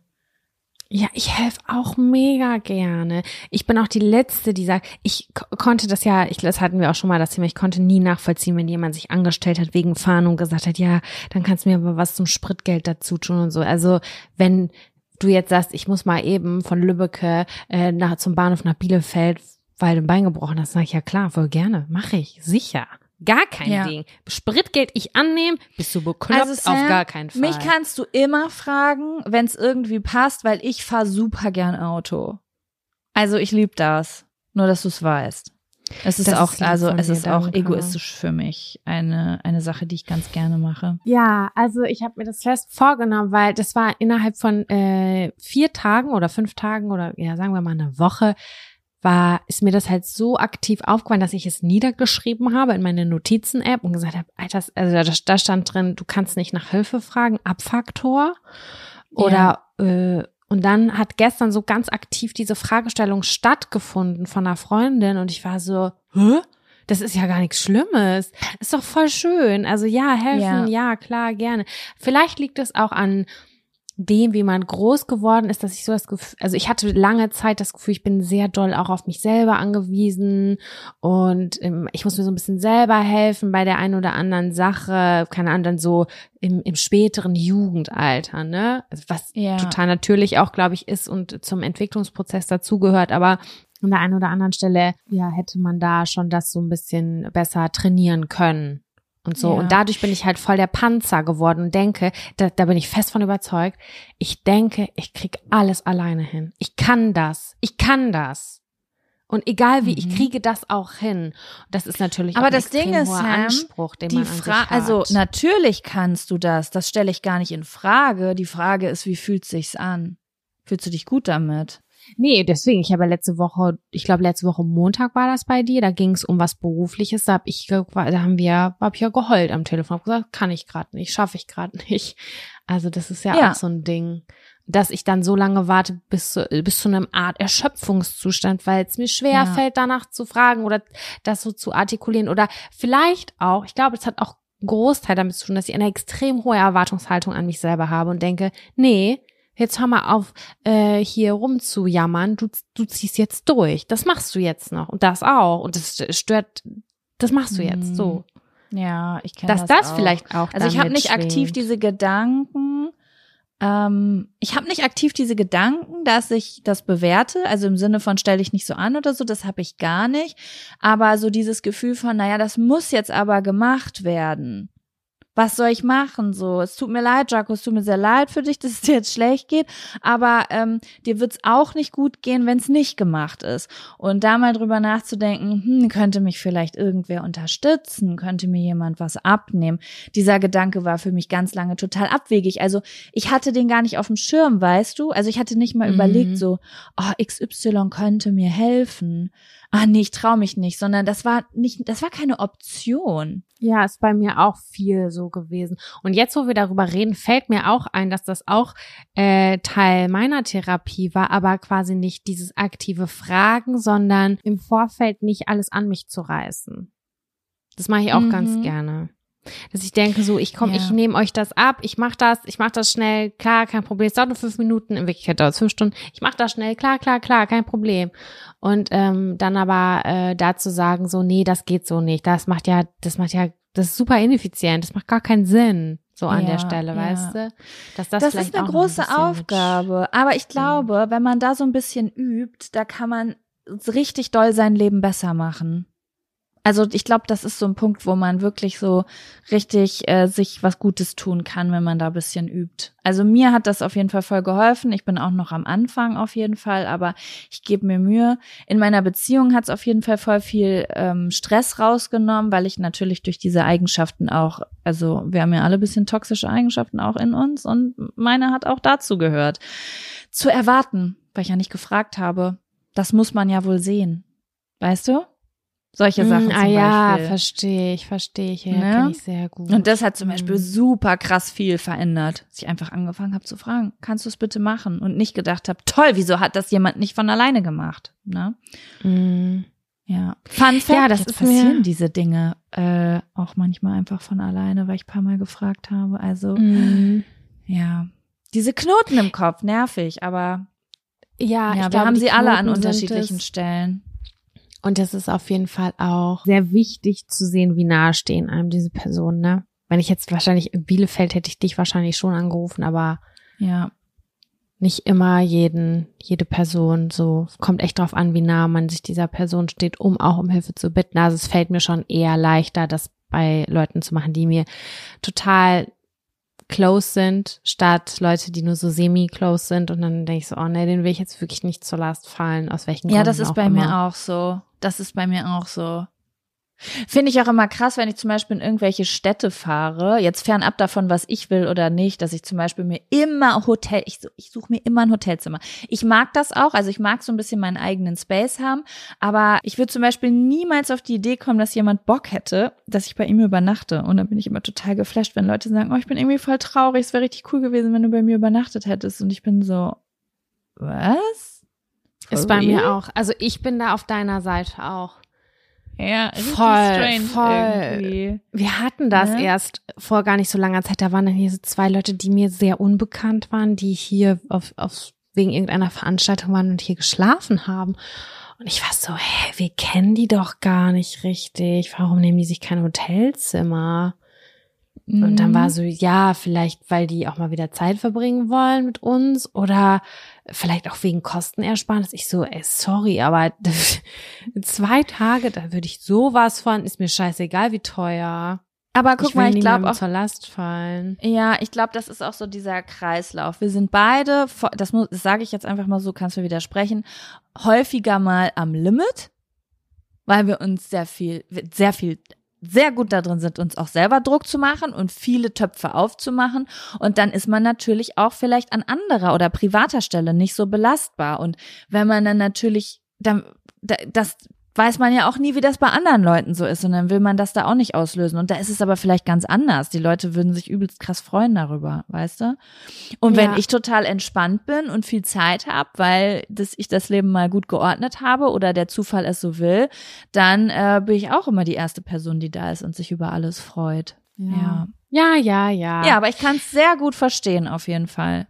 Ja, ich helfe auch mega gerne. Ich bin auch die Letzte, die sagt, ich konnte das ja, ich, das hatten wir auch schon mal das Thema, ich konnte nie nachvollziehen, wenn jemand sich angestellt hat wegen Fahren und gesagt hat, ja, dann kannst du mir aber was zum Spritgeld dazu tun und so. Also wenn du jetzt sagst, ich muss mal eben von Lübbecke äh, nach, zum Bahnhof nach Bielefeld, weil du ein Bein gebrochen hast, sag ich ja klar, voll gerne, mache ich, sicher. Gar kein ja. Ding. Spritgeld ich annehmen, bist du bekloppt, also Sam, auf gar keinen Fall. Mich kannst du immer fragen, wenn es irgendwie passt, weil ich fahre super gern Auto. Also ich lieb das. Nur, dass du es weißt. Es ist das auch, ist also es ist auch egoistisch für mich eine, eine Sache, die ich ganz gerne mache. Ja, also ich habe mir das fest vorgenommen, weil das war innerhalb von äh, vier Tagen oder fünf Tagen oder ja, sagen wir mal eine Woche, war, ist mir das halt so aktiv aufgefallen, dass ich es niedergeschrieben habe in meine Notizen-App und gesagt habe, Alter, also da, stand drin, du kannst nicht nach Hilfe fragen, Abfaktor. Oder ja. äh, und dann hat gestern so ganz aktiv diese Fragestellung stattgefunden von einer Freundin und ich war so, hä? Das ist ja gar nichts Schlimmes. Ist doch voll schön. Also ja, helfen, ja, ja klar, gerne. Vielleicht liegt es auch an dem, wie man groß geworden ist, dass ich so das Gefühl, also ich hatte lange Zeit das Gefühl, ich bin sehr doll auch auf mich selber angewiesen und ähm, ich muss mir so ein bisschen selber helfen bei der einen oder anderen Sache, keine Ahnung, dann so im, im späteren Jugendalter, ne? Also was ja. total natürlich auch, glaube ich, ist und zum Entwicklungsprozess dazugehört, aber an der einen oder anderen Stelle, ja, hätte man da schon das so ein bisschen besser trainieren können und so. Ja. Und dadurch bin ich halt voll der Panzer geworden und denke, da, da bin ich fest von überzeugt, ich denke, ich krieg alles alleine hin. Ich kann das. Ich kann das. Und egal wie, mhm. ich kriege das auch hin. Das ist natürlich Aber auch das Ding ist, Sam, Anspruch, den die man Fra Also natürlich kannst du das. Das stelle ich gar nicht in Frage. Die Frage ist, wie fühlt sich's an? Fühlst du dich gut damit? Nee, deswegen, ich habe letzte Woche, ich glaube letzte Woche Montag war das bei dir, da ging es um was Berufliches, da hab ich da haben wir, hab ich ja geheult am Telefon, hab gesagt, kann ich gerade nicht, schaffe ich gerade nicht. Also das ist ja, ja, auch so ein Ding, dass ich dann so lange warte bis zu, bis zu einem Art Erschöpfungszustand, weil es mir schwer ja. fällt, danach zu fragen oder das so zu artikulieren. Oder vielleicht auch, ich glaube, es hat auch Großteil damit zu tun, dass ich eine extrem hohe Erwartungshaltung an mich selber habe und denke, nee, Jetzt hör mal auf, äh, hier rumzujammern. Du, du ziehst jetzt durch. Das machst du jetzt noch. Und das auch. Und das stört, das machst du jetzt so. Hm. Ja, ich kenne das. Dass das, auch. vielleicht auch. Also ich habe nicht schwingt. aktiv diese Gedanken. Ähm, ich habe nicht aktiv diese Gedanken, dass ich das bewerte, also im Sinne von stelle ich nicht so an oder so, das habe ich gar nicht. Aber so dieses Gefühl von, naja, das muss jetzt aber gemacht werden was soll ich machen? So, es tut mir leid, Jaco, es tut mir sehr leid für dich, dass es dir jetzt schlecht geht, aber ähm, dir wird's auch nicht gut gehen, wenn es nicht gemacht ist. Und da mal drüber nachzudenken, hm, könnte mich vielleicht irgendwer unterstützen, könnte mir jemand was abnehmen. Dieser Gedanke war für mich ganz lange total abwegig. Also ich hatte den gar nicht auf dem Schirm, weißt du? Also ich hatte nicht mal mhm. überlegt, so, oh, XY könnte mir helfen ah nee, ich traue mich nicht, sondern das war nicht, das war keine Option. Ja, ist bei mir auch viel so gewesen. Und jetzt, wo wir darüber reden, fällt mir auch ein, dass das auch äh, Teil meiner Therapie war, aber quasi nicht dieses aktive Fragen, sondern im Vorfeld nicht alles an mich zu reißen. Das mache ich auch mhm. ganz gerne. Dass ich denke, so, ich komme, ja. ich nehme euch das ab, ich mache das, ich mache das schnell, klar, kein Problem. Es dauert nur fünf Minuten, in Wirklichkeit dauert es fünf Stunden. Ich mache das schnell, klar, klar, klar, kein Problem. Und ähm, dann aber äh, dazu sagen, so, nee, das geht so nicht. Das macht ja, das macht ja, das ist super ineffizient, das macht gar keinen Sinn. So an ja, der Stelle, ja. weißt du? Dass das das ist eine große ein Aufgabe. Aber ich glaube, wenn man da so ein bisschen übt, da kann man richtig doll sein Leben besser machen. Also ich glaube, das ist so ein Punkt, wo man wirklich so richtig äh, sich was Gutes tun kann, wenn man da bisschen übt. Also mir hat das auf jeden Fall voll geholfen. Ich bin auch noch am Anfang auf jeden Fall, aber ich gebe mir Mühe. In meiner Beziehung hat es auf jeden Fall voll viel ähm, Stress rausgenommen, weil ich natürlich durch diese Eigenschaften auch, also wir haben ja alle bisschen toxische Eigenschaften auch in uns und meine hat auch dazu gehört. Zu erwarten, weil ich ja nicht gefragt habe. Das muss man ja wohl sehen. Weißt du? Solche Sachen mm, ah, ja, verstehe ich, verstehe ich. Ja, ne? kenne ich sehr gut. Und das hat zum Beispiel mm. super krass viel verändert. Dass ich einfach angefangen habe zu fragen, kannst du es bitte machen? Und nicht gedacht habe, toll, wieso hat das jemand nicht von alleine gemacht? Ne? Mm. Ja. Fun Fact, ja, das ist passieren mir diese Dinge äh, auch manchmal einfach von alleine, weil ich paar Mal gefragt habe. Also mm. ja, diese Knoten im Kopf, nervig, aber ja, ja wir glaube, haben sie alle an unterschiedlichen Stellen. Und es ist auf jeden Fall auch sehr wichtig zu sehen, wie nahe stehen einem diese Personen, ne? Wenn ich jetzt wahrscheinlich in Bielefeld hätte ich dich wahrscheinlich schon angerufen, aber ja, nicht immer jeden, jede Person so, kommt echt drauf an, wie nah man sich dieser Person steht, um auch um Hilfe zu bitten. Also es fällt mir schon eher leichter, das bei Leuten zu machen, die mir total close sind, statt Leute, die nur so semi-close sind. Und dann denke ich so, oh nee, den will ich jetzt wirklich nicht zur Last fallen, aus welchen Gründen Ja, das ist bei immer. mir auch so das ist bei mir auch so. Finde ich auch immer krass, wenn ich zum Beispiel in irgendwelche Städte fahre, jetzt fernab davon, was ich will oder nicht, dass ich zum Beispiel mir immer Hotel, ich, ich suche mir immer ein Hotelzimmer. Ich mag das auch, also ich mag so ein bisschen meinen eigenen Space haben, aber ich würde zum Beispiel niemals auf die Idee kommen, dass jemand Bock hätte, dass ich bei ihm übernachte. Und dann bin ich immer total geflasht, wenn Leute sagen, oh, ich bin irgendwie voll traurig, es wäre richtig cool gewesen, wenn du bei mir übernachtet hättest. Und ich bin so, was? Ist bei mir auch. Also ich bin da auf deiner Seite auch. Ja, voll, voll. Irgendwie. Wir hatten das ne? erst vor gar nicht so langer Zeit. Da waren dann hier so zwei Leute, die mir sehr unbekannt waren, die hier auf, auf wegen irgendeiner Veranstaltung waren und hier geschlafen haben. Und ich war so, hä, wir kennen die doch gar nicht richtig. Warum nehmen die sich kein Hotelzimmer? Mhm. Und dann war mhm. so, ja, vielleicht, weil die auch mal wieder Zeit verbringen wollen mit uns oder vielleicht auch wegen Kostenersparnis. Ich so, ey, sorry, aber zwei Tage, da würde ich sowas von, ist mir scheißegal, wie teuer. Aber guck ich mal, ich glaube auch zur Last fallen. Ja, ich glaube, das ist auch so dieser Kreislauf. Wir sind beide, das, muss, das sage ich jetzt einfach mal so, kannst du widersprechen, häufiger mal am Limit, weil wir uns sehr viel, sehr viel sehr gut darin sind, uns auch selber Druck zu machen und viele Töpfe aufzumachen. Und dann ist man natürlich auch vielleicht an anderer oder privater Stelle nicht so belastbar. Und wenn man dann natürlich, dann, das weiß man ja auch nie, wie das bei anderen Leuten so ist. Und dann will man das da auch nicht auslösen. Und da ist es aber vielleicht ganz anders. Die Leute würden sich übelst krass freuen darüber, weißt du? Und wenn ja. ich total entspannt bin und viel Zeit habe, weil das, ich das Leben mal gut geordnet habe oder der Zufall es so will, dann äh, bin ich auch immer die erste Person, die da ist und sich über alles freut. Ja. Ja, ja, ja. Ja, aber ich kann es sehr gut verstehen, auf jeden Fall.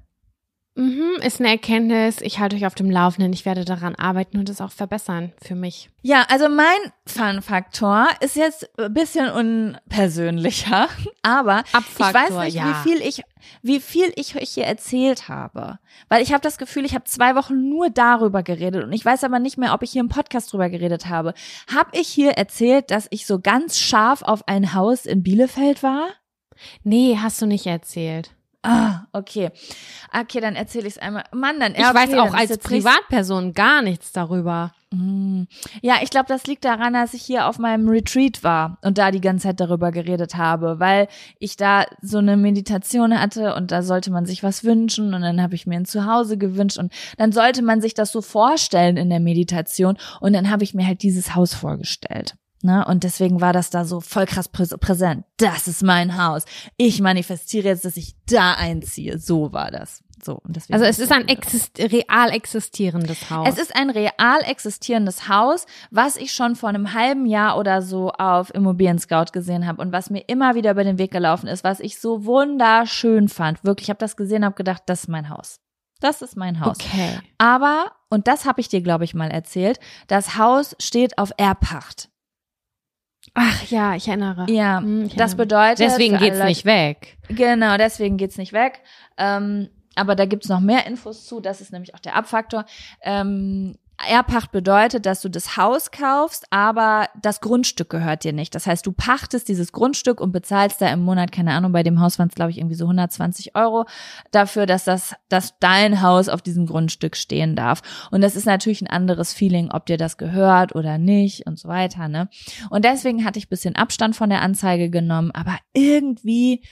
Mhm, ist eine Erkenntnis. Ich halte euch auf dem Laufenden. Ich werde daran arbeiten und es auch verbessern für mich. Ja, also mein Fun-Faktor ist jetzt ein bisschen unpersönlicher, aber Abfaktor, ich weiß nicht, ja. wie viel ich, wie viel ich euch hier erzählt habe. Weil ich habe das Gefühl, ich habe zwei Wochen nur darüber geredet und ich weiß aber nicht mehr, ob ich hier im Podcast drüber geredet habe. Hab ich hier erzählt, dass ich so ganz scharf auf ein Haus in Bielefeld war? Nee, hast du nicht erzählt. Ah, okay. Okay, dann erzähle ich es einmal. Mann, dann Ich okay, weiß auch als Privatperson gar nichts darüber. Mm. Ja, ich glaube, das liegt daran, dass ich hier auf meinem Retreat war und da die ganze Zeit darüber geredet habe, weil ich da so eine Meditation hatte und da sollte man sich was wünschen und dann habe ich mir ein Zuhause gewünscht und dann sollte man sich das so vorstellen in der Meditation und dann habe ich mir halt dieses Haus vorgestellt. Ne? Und deswegen war das da so voll krass prä präsent. Das ist mein Haus. Ich manifestiere jetzt, dass ich da einziehe. So war das. So, und deswegen also es ist ein exist real existierendes Haus. Es ist ein real existierendes Haus, was ich schon vor einem halben Jahr oder so auf Immobilien Scout gesehen habe und was mir immer wieder über den Weg gelaufen ist, was ich so wunderschön fand. Wirklich, ich habe das gesehen, habe gedacht, das ist mein Haus. Das ist mein Haus. Okay. Aber und das habe ich dir, glaube ich, mal erzählt. Das Haus steht auf Erbpacht. Ach ja, ich erinnere. Ja, hm, ich das bedeutet. Deswegen geht's Leute, nicht weg. Genau, deswegen geht's nicht weg. Ähm, aber da gibt's noch mehr Infos zu. Das ist nämlich auch der Abfaktor. Ähm, Erbpacht bedeutet, dass du das Haus kaufst, aber das Grundstück gehört dir nicht. Das heißt, du pachtest dieses Grundstück und bezahlst da im Monat, keine Ahnung, bei dem Haus waren es, glaube ich, irgendwie so 120 Euro dafür, dass das, dass dein Haus auf diesem Grundstück stehen darf. Und das ist natürlich ein anderes Feeling, ob dir das gehört oder nicht und so weiter, ne? Und deswegen hatte ich bisschen Abstand von der Anzeige genommen, aber irgendwie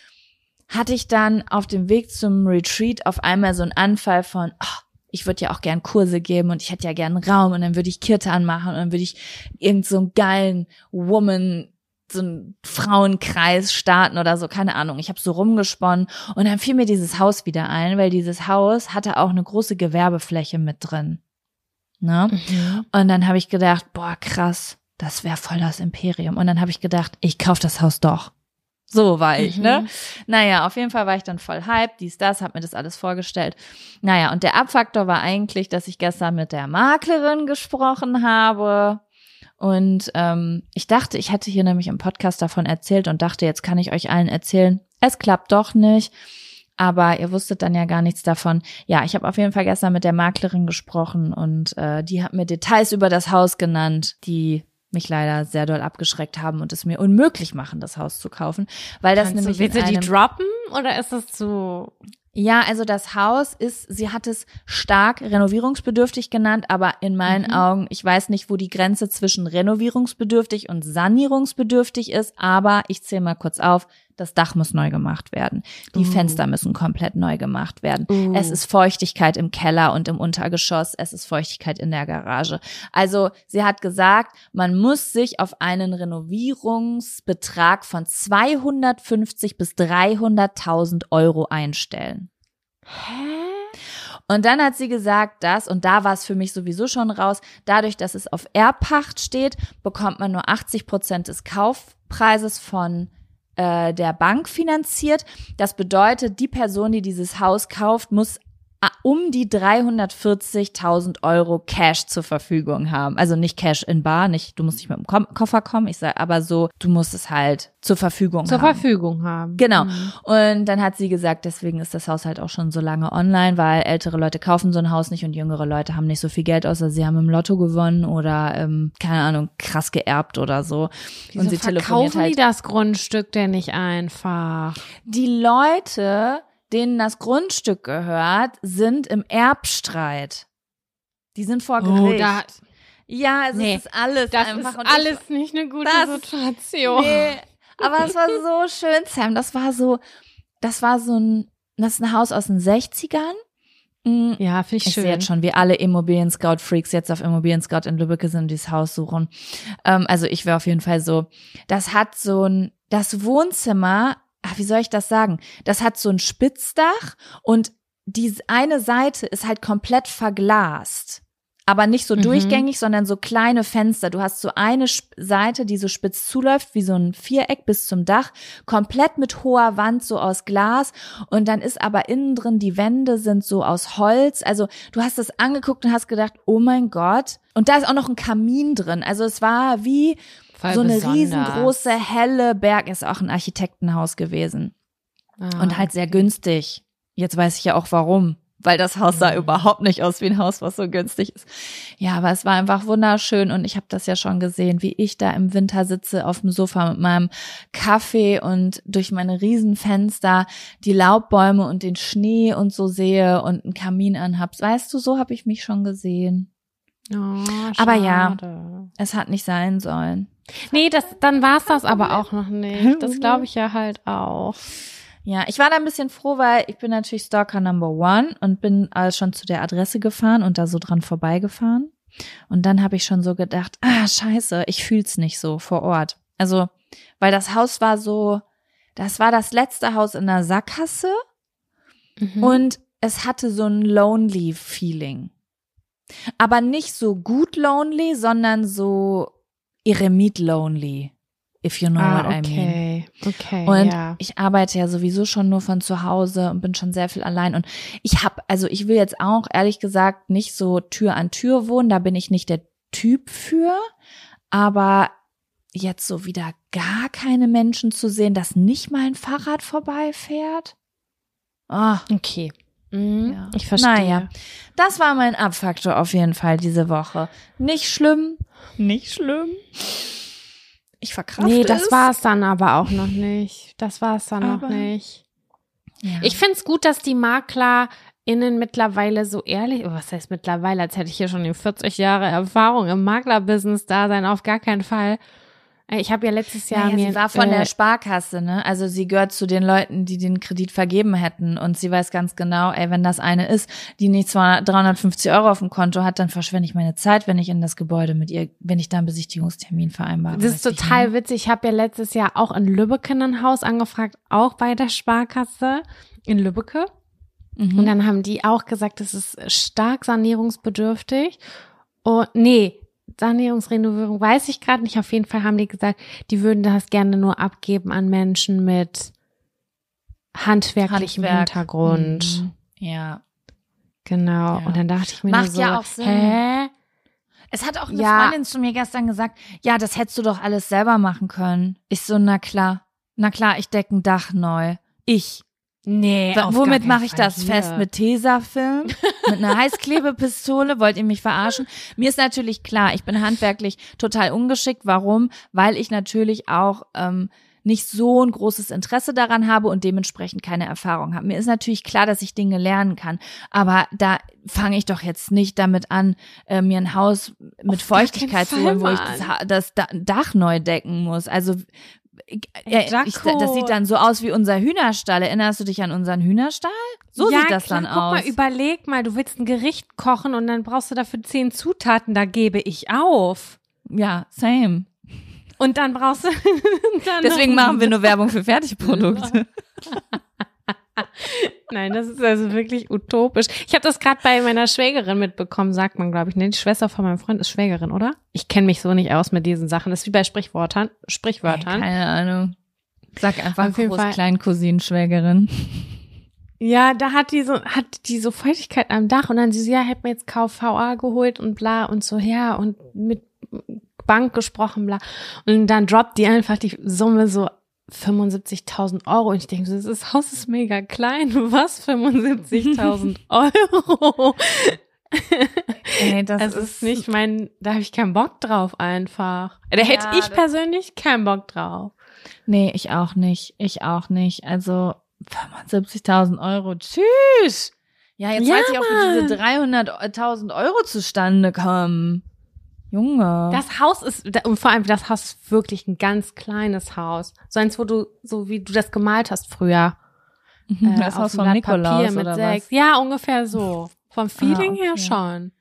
hatte ich dann auf dem Weg zum Retreat auf einmal so einen Anfall von, oh, ich würde ja auch gern Kurse geben und ich hätte ja gern Raum und dann würde ich Kirtan machen und dann würde ich irgend so einen geilen Woman so einen Frauenkreis starten oder so, keine Ahnung. Ich habe so rumgesponnen und dann fiel mir dieses Haus wieder ein, weil dieses Haus hatte auch eine große Gewerbefläche mit drin. Ne? Mhm. Und dann habe ich gedacht, boah, krass, das wäre voll das Imperium. Und dann habe ich gedacht, ich kauf das Haus doch. So war ich, ne? mhm. ne? Naja, auf jeden Fall war ich dann voll hype, dies, das, hab mir das alles vorgestellt. Naja, und der Abfaktor war eigentlich, dass ich gestern mit der Maklerin gesprochen habe. Und ähm, ich dachte, ich hätte hier nämlich im Podcast davon erzählt und dachte, jetzt kann ich euch allen erzählen. Es klappt doch nicht. Aber ihr wusstet dann ja gar nichts davon. Ja, ich habe auf jeden Fall gestern mit der Maklerin gesprochen und äh, die hat mir Details über das Haus genannt, die mich leider sehr doll abgeschreckt haben und es mir unmöglich machen, das Haus zu kaufen, weil das Kannst nämlich du, willst du die droppen oder ist das zu Ja, also das Haus ist, sie hat es stark renovierungsbedürftig genannt, aber in meinen mhm. Augen, ich weiß nicht, wo die Grenze zwischen renovierungsbedürftig und sanierungsbedürftig ist, aber ich zähle mal kurz auf, das Dach muss neu gemacht werden. Die uh. Fenster müssen komplett neu gemacht werden. Uh. Es ist Feuchtigkeit im Keller und im Untergeschoss. Es ist Feuchtigkeit in der Garage. Also sie hat gesagt, man muss sich auf einen Renovierungsbetrag von 250 bis 300.000 Euro einstellen. Hä? Und dann hat sie gesagt, dass, und da war es für mich sowieso schon raus, dadurch, dass es auf Erbpacht steht, bekommt man nur 80 Prozent des Kaufpreises von äh, der Bank finanziert. Das bedeutet, die Person, die dieses Haus kauft, muss um die 340.000 Euro Cash zur Verfügung haben. Also nicht Cash in Bar, nicht, du musst nicht mit dem Koffer kommen, ich sage aber so, du musst es halt zur Verfügung zur haben. Zur Verfügung haben. Genau. Mhm. Und dann hat sie gesagt, deswegen ist das Haus halt auch schon so lange online, weil ältere Leute kaufen so ein Haus nicht und jüngere Leute haben nicht so viel Geld, außer sie haben im Lotto gewonnen oder, ähm, keine Ahnung, krass geerbt oder so. Wieso und sie telefoniert halt. die das Grundstück denn nicht einfach? Die Leute denen das Grundstück gehört, sind im Erbstreit. Die sind vor oh, Gericht. Oh, da, ja, also nee, es ist alles das einfach. Das ist alles ich, nicht eine gute das, Situation. Nee, aber es war so schön, Sam. Das war so, das war so ein, das ist ein Haus aus den 60ern. Mm, ja, finde ich, ich schön. Ich sehe jetzt schon, wie alle Immobilien-Scout-Freaks jetzt auf Immobilien-Scout in Lübeck sind und dieses Haus suchen. Ähm, also ich wäre auf jeden Fall so, das hat so ein, das Wohnzimmer ach, wie soll ich das sagen? Das hat so ein Spitzdach und die eine Seite ist halt komplett verglast. Aber nicht so mhm. durchgängig, sondern so kleine Fenster. Du hast so eine Seite, die so spitz zuläuft, wie so ein Viereck bis zum Dach, komplett mit hoher Wand, so aus Glas. Und dann ist aber innen drin, die Wände sind so aus Holz. Also du hast das angeguckt und hast gedacht, oh mein Gott. Und da ist auch noch ein Kamin drin. Also es war wie, Voll so eine besonders. riesengroße, helle Berg ist auch ein Architektenhaus gewesen. Ah, und halt sehr günstig. Jetzt weiß ich ja auch warum. Weil das Haus sah mhm. überhaupt nicht aus wie ein Haus, was so günstig ist. Ja, aber es war einfach wunderschön und ich habe das ja schon gesehen, wie ich da im Winter sitze auf dem Sofa mit meinem Kaffee und durch meine Riesenfenster die Laubbäume und den Schnee und so sehe und einen Kamin anhab. Weißt du, so habe ich mich schon gesehen. Oh, aber ja, es hat nicht sein sollen. Nee, das, dann war's das aber auch noch nicht. Das glaube ich ja halt auch. Ja, ich war da ein bisschen froh, weil ich bin natürlich Stalker Number One und bin also schon zu der Adresse gefahren und da so dran vorbeigefahren. Und dann habe ich schon so gedacht, ah, scheiße, ich fühl's nicht so vor Ort. Also, weil das Haus war so, das war das letzte Haus in der Sackgasse mhm. und es hatte so ein lonely Feeling. Aber nicht so gut lonely, sondern so Eremit Lonely, if you know ah, what okay. I mean. Okay. Und ja. ich arbeite ja sowieso schon nur von zu Hause und bin schon sehr viel allein. Und ich habe, also ich will jetzt auch ehrlich gesagt nicht so Tür an Tür wohnen, da bin ich nicht der Typ für. Aber jetzt so wieder gar keine Menschen zu sehen, dass nicht mal ein Fahrrad vorbeifährt. Oh. Okay. Mhm, ja. Ich verstehe. Naja, das war mein Abfaktor auf jeden Fall diese Woche. Nicht schlimm, nicht schlimm. Ich verkrafte Nee, das es. war es dann aber auch noch nicht. Das war es dann aber, noch nicht. Ja. Ich finde es gut, dass die Makler innen mittlerweile so ehrlich, oh, was heißt mittlerweile, als hätte ich hier schon 40 Jahre Erfahrung im Maklerbusiness da sein, auf gar keinen Fall. Ich habe ja letztes Jahr naja, mir. Sie war von äh, der Sparkasse, ne? Also sie gehört zu den Leuten, die den Kredit vergeben hätten. Und sie weiß ganz genau, ey, wenn das eine ist, die nicht zwar 350 Euro auf dem Konto hat, dann verschwende ich meine Zeit, wenn ich in das Gebäude mit ihr, wenn ich da einen Besichtigungstermin vereinbare. Das ist total ich, witzig. Ich habe ja letztes Jahr auch in Lübeck ein Haus angefragt, auch bei der Sparkasse in Lübbecke. Mhm. Und dann haben die auch gesagt, das ist stark sanierungsbedürftig. Oh, nee, Sanierungsrenovierung weiß ich gerade nicht. Auf jeden Fall haben die gesagt, die würden das gerne nur abgeben an Menschen mit handwerklichem Handwerk. Hintergrund. Mhm. Ja. Genau. Ja. Und dann dachte ich mir Macht so, ja auch Sinn. Hä? Es hat auch eine ja. Freundin zu mir gestern gesagt, ja, das hättest du doch alles selber machen können. Ich so, na klar. Na klar, ich decke ein Dach neu. Ich. Nee, w womit mache ich das hier. fest? Mit Tesafilm? mit einer Heißklebepistole? Wollt ihr mich verarschen? Mir ist natürlich klar, ich bin handwerklich total ungeschickt. Warum? Weil ich natürlich auch ähm, nicht so ein großes Interesse daran habe und dementsprechend keine Erfahrung habe. Mir ist natürlich klar, dass ich Dinge lernen kann, aber da fange ich doch jetzt nicht damit an, äh, mir ein Haus mit Auf Feuchtigkeit zu holen, wo ich das, das Dach neu decken muss. Also ja, ich, das sieht dann so aus wie unser Hühnerstall. Erinnerst du dich an unseren Hühnerstall? So ja, sieht das klar, dann guck aus. Guck mal, überleg mal, du willst ein Gericht kochen und dann brauchst du dafür zehn Zutaten, da gebe ich auf. Ja, same. Und dann brauchst du. dann Deswegen machen wir nur Werbung für Fertigprodukte. Nein, das ist also wirklich utopisch. Ich habe das gerade bei meiner Schwägerin mitbekommen, sagt man, glaube ich. Ne? Die Schwester von meinem Freund ist Schwägerin, oder? Ich kenne mich so nicht aus mit diesen Sachen. Das ist wie bei Sprichwörtern. Sprichwörtern. Keine Ahnung. Sag einfach groß klein Cousinen Schwägerin. Ja, da hat die so, hat die so Feuchtigkeit am Dach und dann sie so, ja, hätte mir jetzt KVA geholt und bla und so, ja, und mit Bank gesprochen, bla. Und dann droppt die einfach die Summe so 75.000 Euro. Und ich denke, das Haus ist mega klein. Was? 75.000 Euro? Ey, das es ist, nicht mein, da habe ich keinen Bock drauf einfach. Da ja, hätte ich persönlich keinen Bock drauf. Nee, ich auch nicht. Ich auch nicht. Also 75.000 Euro. Tschüss. Ja, jetzt ja, weiß ich auch, wie diese 300.000 Euro zustande kommen. Junge. Das Haus ist, und vor allem das Haus ist wirklich ein ganz kleines Haus. So eins, wo du, so wie du das gemalt hast früher. Mhm, das äh, Haus von Nikolaus mit oder sechs. Was? Ja, ungefähr so. Vom ah, Feeling ah, okay. her schon.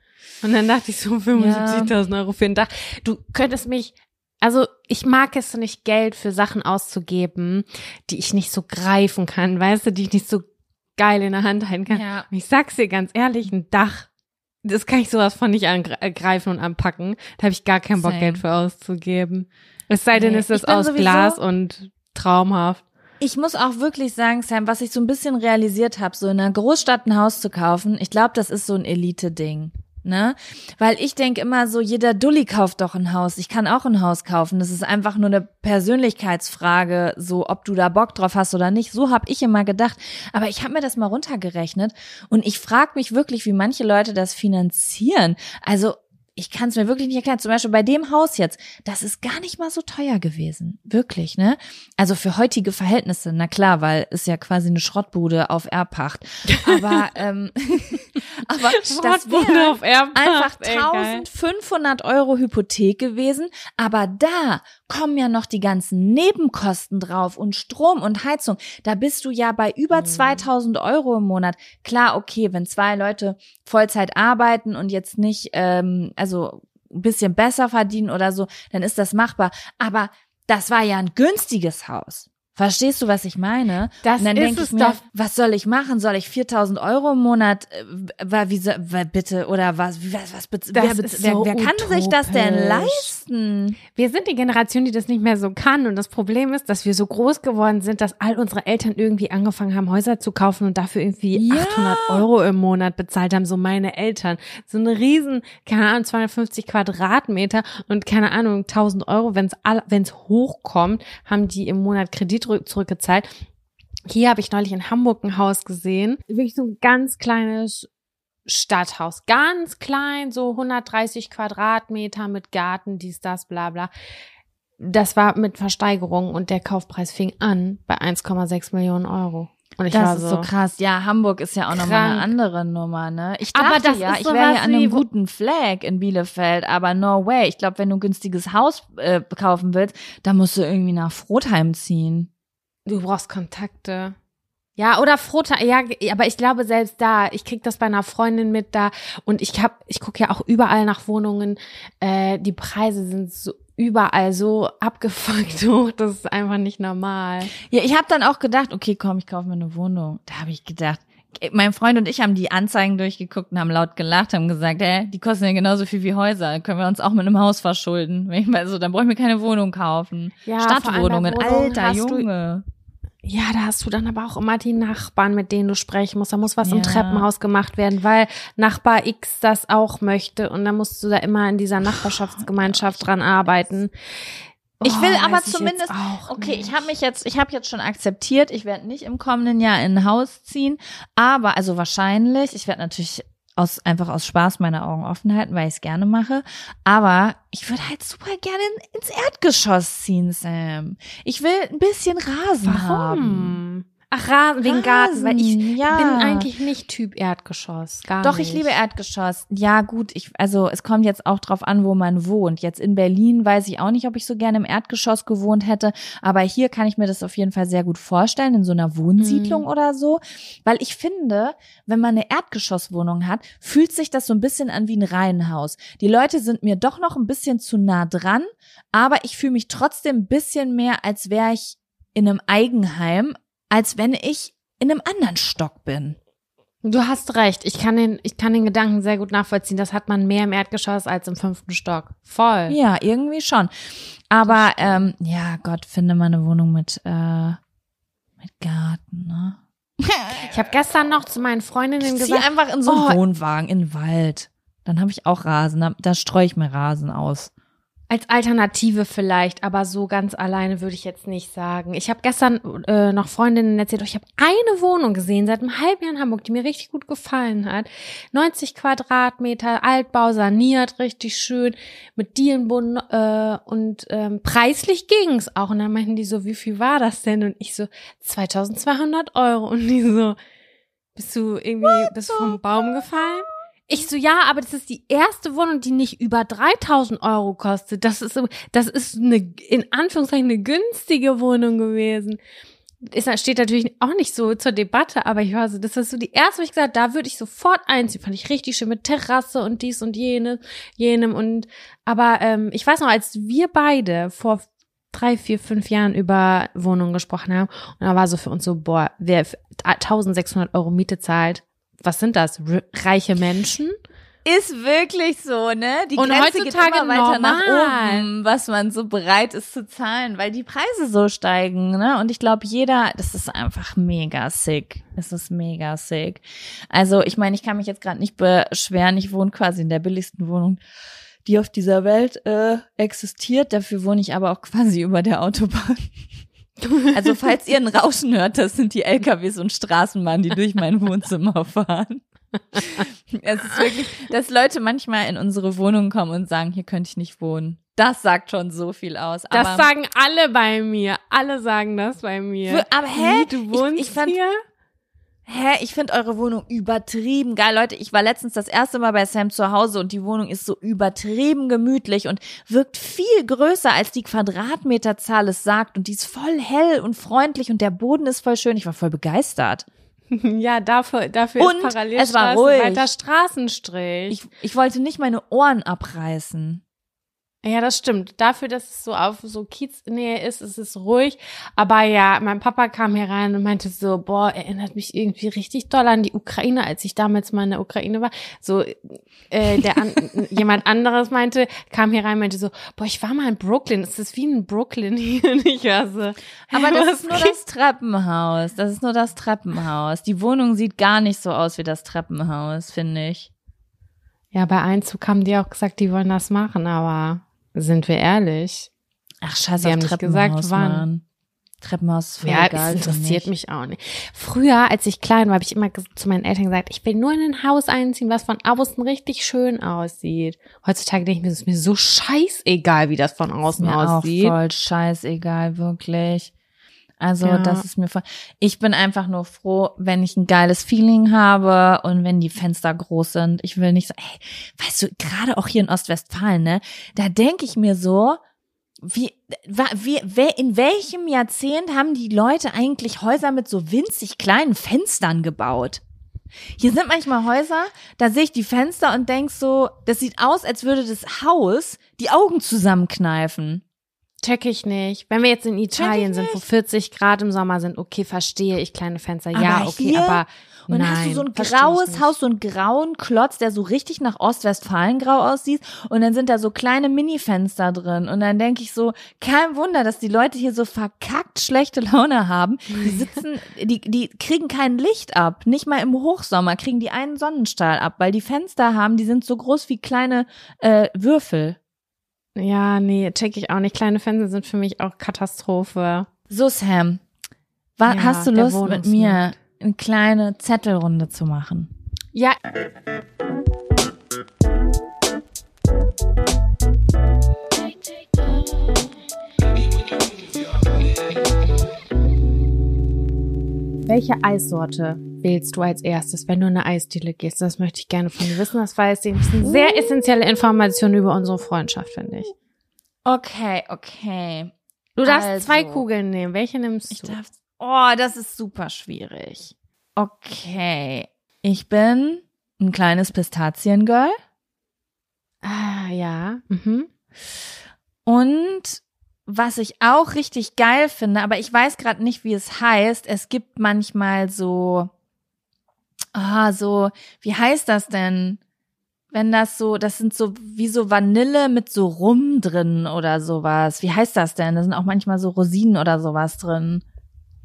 Und dann dachte ich so, 75.000 ja. Euro für ein Dach. Du könntest mich, also ich mag es nicht, Geld für Sachen auszugeben, die ich nicht so greifen kann, weißt du, die ich nicht so geil in der Hand halten kann. Ja. Und ich sag's dir ganz ehrlich, ein Dach das kann ich sowas von nicht angreifen und anpacken. Da habe ich gar keinen Bock, Same. Geld für auszugeben. Es sei denn, nee, es ist aus Glas und traumhaft. Ich muss auch wirklich sagen, Sam, was ich so ein bisschen realisiert habe, so in einer Großstadt ein Haus zu kaufen, ich glaube, das ist so ein Elite-Ding ne? Weil ich denke immer so, jeder Dulli kauft doch ein Haus. Ich kann auch ein Haus kaufen. Das ist einfach nur eine Persönlichkeitsfrage, so ob du da Bock drauf hast oder nicht. So habe ich immer gedacht. Aber ich habe mir das mal runtergerechnet und ich frage mich wirklich, wie manche Leute das finanzieren. Also ich kann es mir wirklich nicht erklären. Zum Beispiel bei dem Haus jetzt, das ist gar nicht mal so teuer gewesen. Wirklich, ne? Also für heutige Verhältnisse, na klar, weil ist ja quasi eine Schrottbude auf Erbpacht. Aber, ähm, aber das wäre einfach 1500 Euro Hypothek gewesen. Aber da kommen ja noch die ganzen Nebenkosten drauf und Strom und Heizung. Da bist du ja bei über 2000 mhm. Euro im Monat. Klar, okay, wenn zwei Leute Vollzeit arbeiten und jetzt nicht, ähm, also ein bisschen besser verdienen oder so, dann ist das machbar. Aber das war ja ein günstiges Haus. Verstehst du, was ich meine? Das und dann denke ich mir, doch. was soll ich machen? Soll ich 4000 Euro im Monat, äh, wie, soll, bitte, oder was, was, was, das wer, wer, wer kann sich das denn leisten? Wir sind die Generation, die das nicht mehr so kann. Und das Problem ist, dass wir so groß geworden sind, dass all unsere Eltern irgendwie angefangen haben, Häuser zu kaufen und dafür irgendwie ja. 800 Euro im Monat bezahlt haben. So meine Eltern. So eine riesen, keine Ahnung, 250 Quadratmeter und keine Ahnung, 1000 Euro, wenn es hochkommt, haben die im Monat Kredit zurückgezahlt. Hier habe ich neulich in Hamburg ein Haus gesehen. Wirklich so ein ganz kleines Stadthaus. Ganz klein, so 130 Quadratmeter mit Garten, dies, das, bla bla. Das war mit Versteigerung und der Kaufpreis fing an bei 1,6 Millionen Euro. Und ich das war ist so, krass. Ja, Hamburg ist ja auch nochmal eine andere Nummer, ne? Ich dachte aber das ja, ich wäre ja an einem guten Flag in Bielefeld, aber no way. Ich glaube, wenn du ein günstiges Haus äh, kaufen willst, dann musst du irgendwie nach Frotheim ziehen. Du brauchst Kontakte. Ja, oder Frotheim, ja, aber ich glaube selbst da, ich krieg das bei einer Freundin mit da und ich hab, ich gucke ja auch überall nach Wohnungen, äh, die Preise sind so überall so abgefuckt hoch, das ist einfach nicht normal. Ja, ich habe dann auch gedacht, okay, komm, ich kaufe mir eine Wohnung. Da habe ich gedacht, mein Freund und ich haben die Anzeigen durchgeguckt und haben laut gelacht, haben gesagt, hä, die kosten ja genauso viel wie Häuser, können wir uns auch mit einem Haus verschulden. Wenn ich mal so, dann brauche ich mir keine Wohnung kaufen. Ja, Stadtwohnungen, alter Junge. Ja, da hast du dann aber auch immer die Nachbarn, mit denen du sprechen musst. Da muss was ja. im Treppenhaus gemacht werden, weil Nachbar X das auch möchte und dann musst du da immer in dieser Nachbarschaftsgemeinschaft dran arbeiten. Ich will oh, aber zumindest, okay, nicht. ich habe mich jetzt, ich habe jetzt schon akzeptiert, ich werde nicht im kommenden Jahr in ein Haus ziehen, aber also wahrscheinlich, ich werde natürlich aus einfach aus Spaß meine Augen offen halten, weil ich es gerne mache. Aber ich würde halt super gerne ins Erdgeschoss ziehen, Sam. Ich will ein bisschen Rasen Warum? haben. Ach, Rasen, wegen Garten, weil ich ja. bin eigentlich nicht Typ Erdgeschoss. Gar Doch, nicht. ich liebe Erdgeschoss. Ja, gut, ich, also es kommt jetzt auch drauf an, wo man wohnt. Jetzt in Berlin weiß ich auch nicht, ob ich so gerne im Erdgeschoss gewohnt hätte, aber hier kann ich mir das auf jeden Fall sehr gut vorstellen, in so einer Wohnsiedlung Mhm. oder so. Weil ich finde, wenn man eine Erdgeschosswohnung hat, fühlt sich das so ein bisschen an wie ein Reihenhaus. Die Leute sind mir doch noch ein bisschen zu nah dran, aber ich fühle mich trotzdem ein bisschen mehr, als wäre ich in einem Eigenheim, als wenn ich in einem anderen Stock bin. Du hast recht. Ich kann den, ich kann den Gedanken sehr gut nachvollziehen. Das hat man mehr im Erdgeschoss als im fünften Stock. Voll. Ja, irgendwie schon. Aber ähm, ja, Gott, finde mal eine Wohnung mit äh, mit Garten, ne? Ich habe gestern noch zu meinen Freundinnen Ich gesagt, einfach in so einen oh. Wohnwagen in den Wald. Dann habe ich auch Rasen, da, da streue ich mir Rasen aus. Als Alternative vielleicht, aber so ganz alleine würde ich jetzt nicht sagen. Ich habe gestern äh, noch Freundinnen erzählt, oh, ich habe eine Wohnung gesehen seit einem halben Jahr in Hamburg, die mir richtig gut gefallen hat. 90 Quadratmeter, Altbau, saniert, richtig schön, mit Dielenboden äh, und ähm, preislich ging's auch. Und dann meinten die so, wie viel war das denn? Und ich so, 2200 Euro. Und die so, bist du irgendwie, bist du vom Baum gefallen? Ich so, ja, aber das ist die erste Wohnung, die nicht über 3000 Euro kostet. Das ist, das ist eine, in Anführungszeichen, eine günstige Wohnung gewesen. Ist, steht natürlich auch nicht so zur Debatte, aber ich war so, das ist so die erste, wo ich gesagt da würde ich sofort einziehen. Fand ich richtig schön mit Terrasse und dies und jene, jenem und, aber ähm, ich weiß noch, als wir beide vor drei, vier, fünf Jahren über Wohnungen gesprochen haben und da war so für uns so, boah, wer 1600 Euro Miete zahlt, was sind das? R reiche Menschen? Ist wirklich so, ne? Die Und Grenze geht heutzutage immer weiter nach normal. oben, was man so bereit ist zu zahlen, weil die Preise so steigen, ne? Und ich glaube, jeder, das ist einfach mega sick. Es ist mega sick. Also, ich meine, ich kann mich jetzt gerade nicht beschweren. Ich wohne quasi in der billigsten Wohnung, die auf dieser Welt äh, existiert. Dafür wohne ich aber auch quasi über der Autobahn. Also, falls ihr ein Rauschen hört, das sind die LKWs und Straßenbahnen, die durch mein Wohnzimmer fahren. Es ist wirklich, dass Leute manchmal in unsere Wohnung kommen und sagen, hier könnte ich nicht wohnen. Das sagt schon so viel aus. Das sagen alle bei mir. Alle sagen das bei mir. aber hä? Wie, du wohnst ich, ich fand, hier? Hä, ich finde eure Wohnung übertrieben geil. Leute, ich war letztens das erste Mal bei Sam zu Hause und die Wohnung ist so übertrieben gemütlich und wirkt viel größer, als die Quadratmeterzahl es sagt. Und die ist voll hell und freundlich und der Boden ist voll schön. Ich war voll begeistert. Ja, dafür, dafür Und ist parallel es war ruhig. weiter Straßenstrich. Ich, ich wollte nicht meine Ohren abreißen. Ja, das stimmt. Dafür, dass es so auf so Kieznähe ist, ist es ruhig. Aber ja, mein Papa kam hier rein und meinte so, boah, erinnert mich irgendwie richtig doll an die Ukraine, als ich damals mal in der Ukraine war. So, äh, der an, jemand anderes meinte, kam hier rein, meinte so, boah, ich war mal in Brooklyn. Es ist wie in Brooklyn hier. Und ich war so, Aber das ist nur das Treppenhaus. Das ist nur das Treppenhaus. Die Wohnung sieht gar nicht so aus wie das Treppenhaus, finde ich. Ja, bei Einzug haben die auch gesagt, die wollen das machen, aber sind wir ehrlich? Ach, scheiße, Sie haben nicht gesagt, wann. Mann. Treppenhaus ist Ja, für interessiert mich. auch nicht. Früher, als ich klein war, habe ich immer zu meinen Eltern gesagt, ich will nur in ein Haus einziehen, was von außen richtig schön aussieht. Heutzutage denke ich mir, es ist mir so scheißegal, wie das von Ist außen mir auch aussieht. voll scheißegal, wirklich. Also Ja. das ist mir voll. Ich bin einfach nur froh, wenn ich ein geiles Feeling habe und wenn die Fenster groß sind. Ich will nicht so, ey, weißt du, gerade auch hier in Ostwestfalen, ne, da denke ich mir so, wie, wie, wer, in welchem Jahrzehnt haben die Leute eigentlich Häuser mit so winzig kleinen Fenstern gebaut? Hier sind manchmal Häuser, da sehe ich die Fenster und denk so, das sieht aus, als würde das Haus die Augen zusammenkneifen. Check ich nicht. Wenn wir jetzt in Italien sind, wo 40 Grad im Sommer sind, okay, verstehe ich kleine Fenster. Aber ja, okay, hier- aber Und dann nein, hast du so ein graues. Haus, so einen grauen Klotz, der so richtig nach Ostwestfalen-grau aussieht. Und dann sind da so kleine Mini-Fenster drin. Und dann denke ich so, kein Wunder, dass die Leute hier so verkackt schlechte Laune haben. Die sitzen, die, die kriegen kein Licht ab. Nicht mal im Hochsommer kriegen die einen Sonnenstrahl ab, weil die Fenster haben, die sind so groß wie kleine äh, Würfel. Ja, nee, check ich auch nicht. Kleine Fenster sind für mich auch Katastrophe. So, Sam, ja, hast du Lust, mit mir eine kleine Zettelrunde zu machen? Ja. Welche Eissorte wählst du als erstes, wenn du in eine Eisdiele gehst? Das möchte ich gerne von dir wissen. Das war jetzt eine sehr essentielle Information über unsere Freundschaft, finde ich. Okay, okay. Du darfst also, zwei Kugeln nehmen. Welche nimmst du? Ich darf, oh, das ist super schwierig. Okay. Ich bin ein kleines Pistaziengirl. Ah, ja. Mhm. Und was ich auch richtig geil finde, aber ich weiß gerade nicht, wie es heißt. Es gibt manchmal so, ah, so, wie heißt das denn? Wenn das so, das sind so wie so Vanille mit so Rum drin oder sowas. Wie heißt das denn? Da sind auch manchmal so Rosinen oder sowas drin.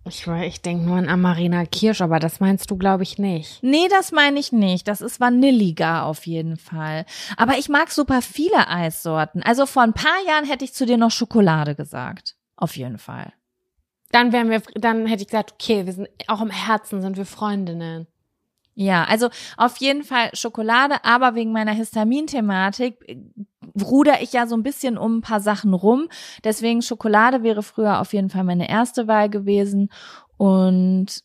Ich, ich denke nur an Amarina Kirsch, aber das meinst du, glaube ich, nicht. Nee, das meine ich nicht. Das ist vanilliger auf jeden Fall. Aber ich mag super viele Eissorten. Also vor ein paar Jahren hätte ich zu dir noch Schokolade gesagt. Auf jeden Fall. Dann wären wir, dann hätte ich gesagt, okay, wir sind, auch im Herzen sind wir Freundinnen. Ja, also auf jeden Fall Schokolade, aber wegen meiner Histamin-Thematik äh, ruder ich ja so ein bisschen um ein paar Sachen rum. Deswegen Schokolade wäre früher auf jeden Fall meine erste Wahl gewesen. Und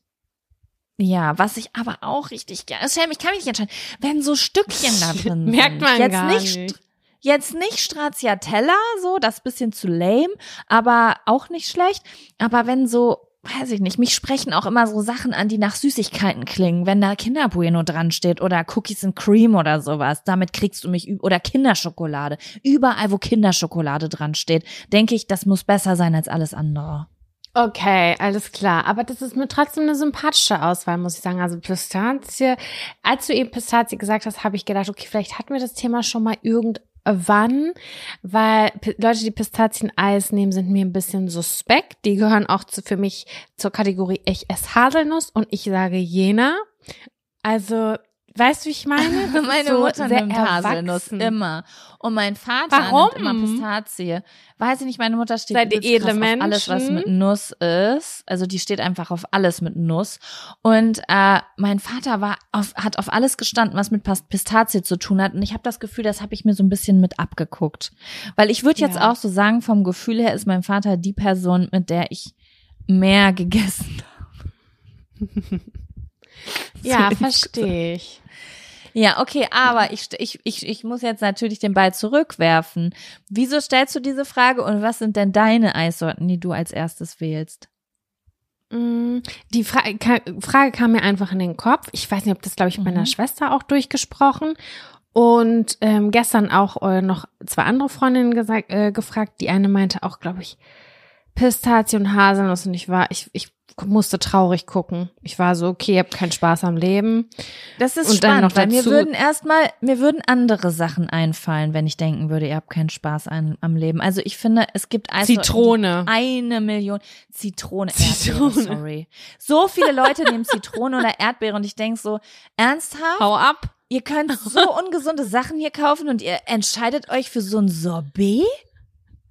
ja, was ich aber auch richtig gerne, ich kann mich nicht entscheiden, wenn so Stückchen da drin sind. Merkt man jetzt gar nicht. nicht. Jetzt nicht Stracciatella, so, das bisschen zu lame, aber auch nicht schlecht. Aber wenn so weiß ich nicht, mich sprechen auch immer so Sachen an, die nach Süßigkeiten klingen, wenn da Kinderbueno dran steht oder Cookies and Cream oder sowas. Damit kriegst du mich oder Kinderschokolade. Überall, wo Kinderschokolade dran steht, denke ich, das muss besser sein als alles andere. Okay, alles klar. Aber das ist mir trotzdem eine sympathische Auswahl, muss ich sagen. Also Pistazie. Als du eben Pistazie gesagt hast, habe ich gedacht, okay, vielleicht hatten wir das Thema schon mal irgend wann, weil Leute, die Pistazieneis nehmen, sind mir ein bisschen suspekt. Die gehören auch zu, für mich zur Kategorie ich esse Haselnuss und ich sage jener. Also Weißt du, wie ich meine? Meine so Mutter nimmt Haselnuss immer. Und mein Vater Warum? nimmt immer Pistazie. Weiß ich nicht, meine Mutter steht Seid edle auf alles, was mit Nuss ist. Also die steht einfach auf alles mit Nuss. Und äh, mein Vater war auf, hat auf alles gestanden, was mit Pistazie zu tun hat. Und ich habe das Gefühl, das habe ich mir so ein bisschen mit abgeguckt. Weil ich würde jetzt ja. auch so sagen, vom Gefühl her ist mein Vater die Person, mit der ich mehr gegessen habe. Ja, verstehe ich. Ja, okay, aber ich, ich, ich, ich muss jetzt natürlich den Ball zurückwerfen. Wieso stellst du diese Frage und was sind denn deine Eissorten, die du als erstes wählst? Mm, die Fra Frage kam mir einfach in den Kopf. Ich weiß nicht, ob das, glaube ich, mhm. meiner Schwester auch durchgesprochen. Und ähm, gestern auch äh, noch zwei andere Freundinnen gesagt, äh, gefragt. Die eine meinte auch, glaube ich, Pistazie und Haselnuss. Und ich war, ich, ich musste traurig gucken. Ich war so, okay, ihr habt keinen Spaß am Leben. Das ist und spannend, weil mir würden erstmal, mir würden andere Sachen einfallen, wenn ich denken würde, ihr habt keinen Spaß an, am Leben. Also ich finde, es gibt also Zitrone. Eine Million Zitrone, Zitrone. Erdbeere, sorry. So viele Leute nehmen Zitrone oder Erdbeere und ich denk so, ernsthaft? Hau ab. Ihr könnt so ungesunde Sachen hier kaufen und ihr entscheidet euch für so ein Sorbet?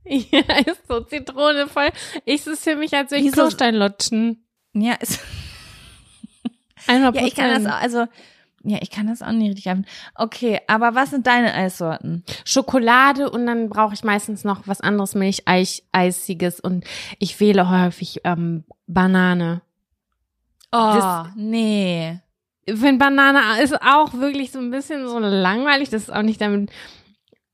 Ja, ist so Zitrone voll. Ich ist für mich, als würde ich Klostein lutschen. Ja, ist. 100%. Ja, ich kann das auch, also, ja, ich kann das auch nicht richtig haben. Okay, aber was sind deine Eissorten? Schokolade und dann brauche ich meistens noch was anderes Milcheisiges und ich wähle häufig ähm, Banane. Oh, das, nee. Ich finde Banane ist auch wirklich so ein bisschen so langweilig. Das ist auch nicht damit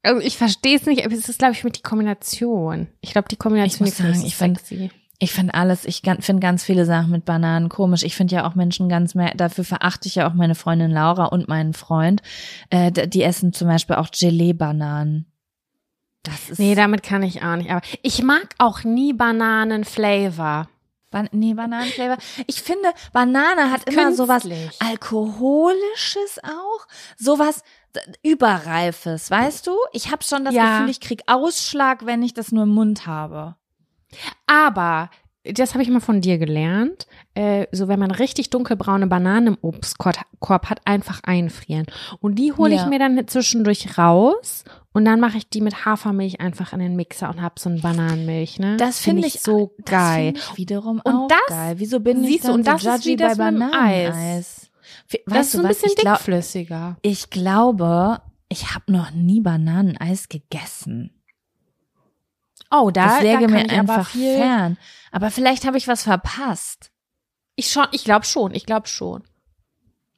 also ich verstehe es nicht, aber es ist, glaube ich, mit die Kombination. Ich glaube, die Kombination ich muss sagen, ich sexy. ich finde alles, ich finde ganz viele Sachen mit Bananen komisch. Ich finde ja auch Menschen ganz mehr, dafür verachte ich ja auch meine Freundin Laura und meinen Freund. Äh, die essen zum Beispiel auch Gelee-Bananen. Das ist. Nee, damit kann ich auch nicht. Aber ich mag auch nie Bananenflavor. Ban nee, Bananenflavor. Ich finde, Banane hat immer sowas Alkoholisches auch. Sowas, Überreifes, weißt du? Ich habe schon das ja. Gefühl, ich krieg Ausschlag, wenn ich das nur im Mund habe. Aber das habe ich mal von dir gelernt. Äh, so, wenn man richtig dunkelbraune Bananen im Obstkorb hat, einfach einfrieren. Und die hole ja. ich mir dann zwischendurch raus und dann mache ich die mit Hafermilch einfach in den Mixer und habe so eine Bananenmilch. Ne? Das finde find ich so geil. Das ich wiederum und auch das, geil. Wieso bin ich dann und das so ist wie das bei Bananeneis? Das ist so ein bisschen ich dickflüssiger. Ich glaube, ich habe noch nie Bananeneis gegessen. Oh, da, das läge da mir einfach fern. Aber vielleicht habe ich was verpasst. Ich schon, ich glaube schon, ich glaube schon.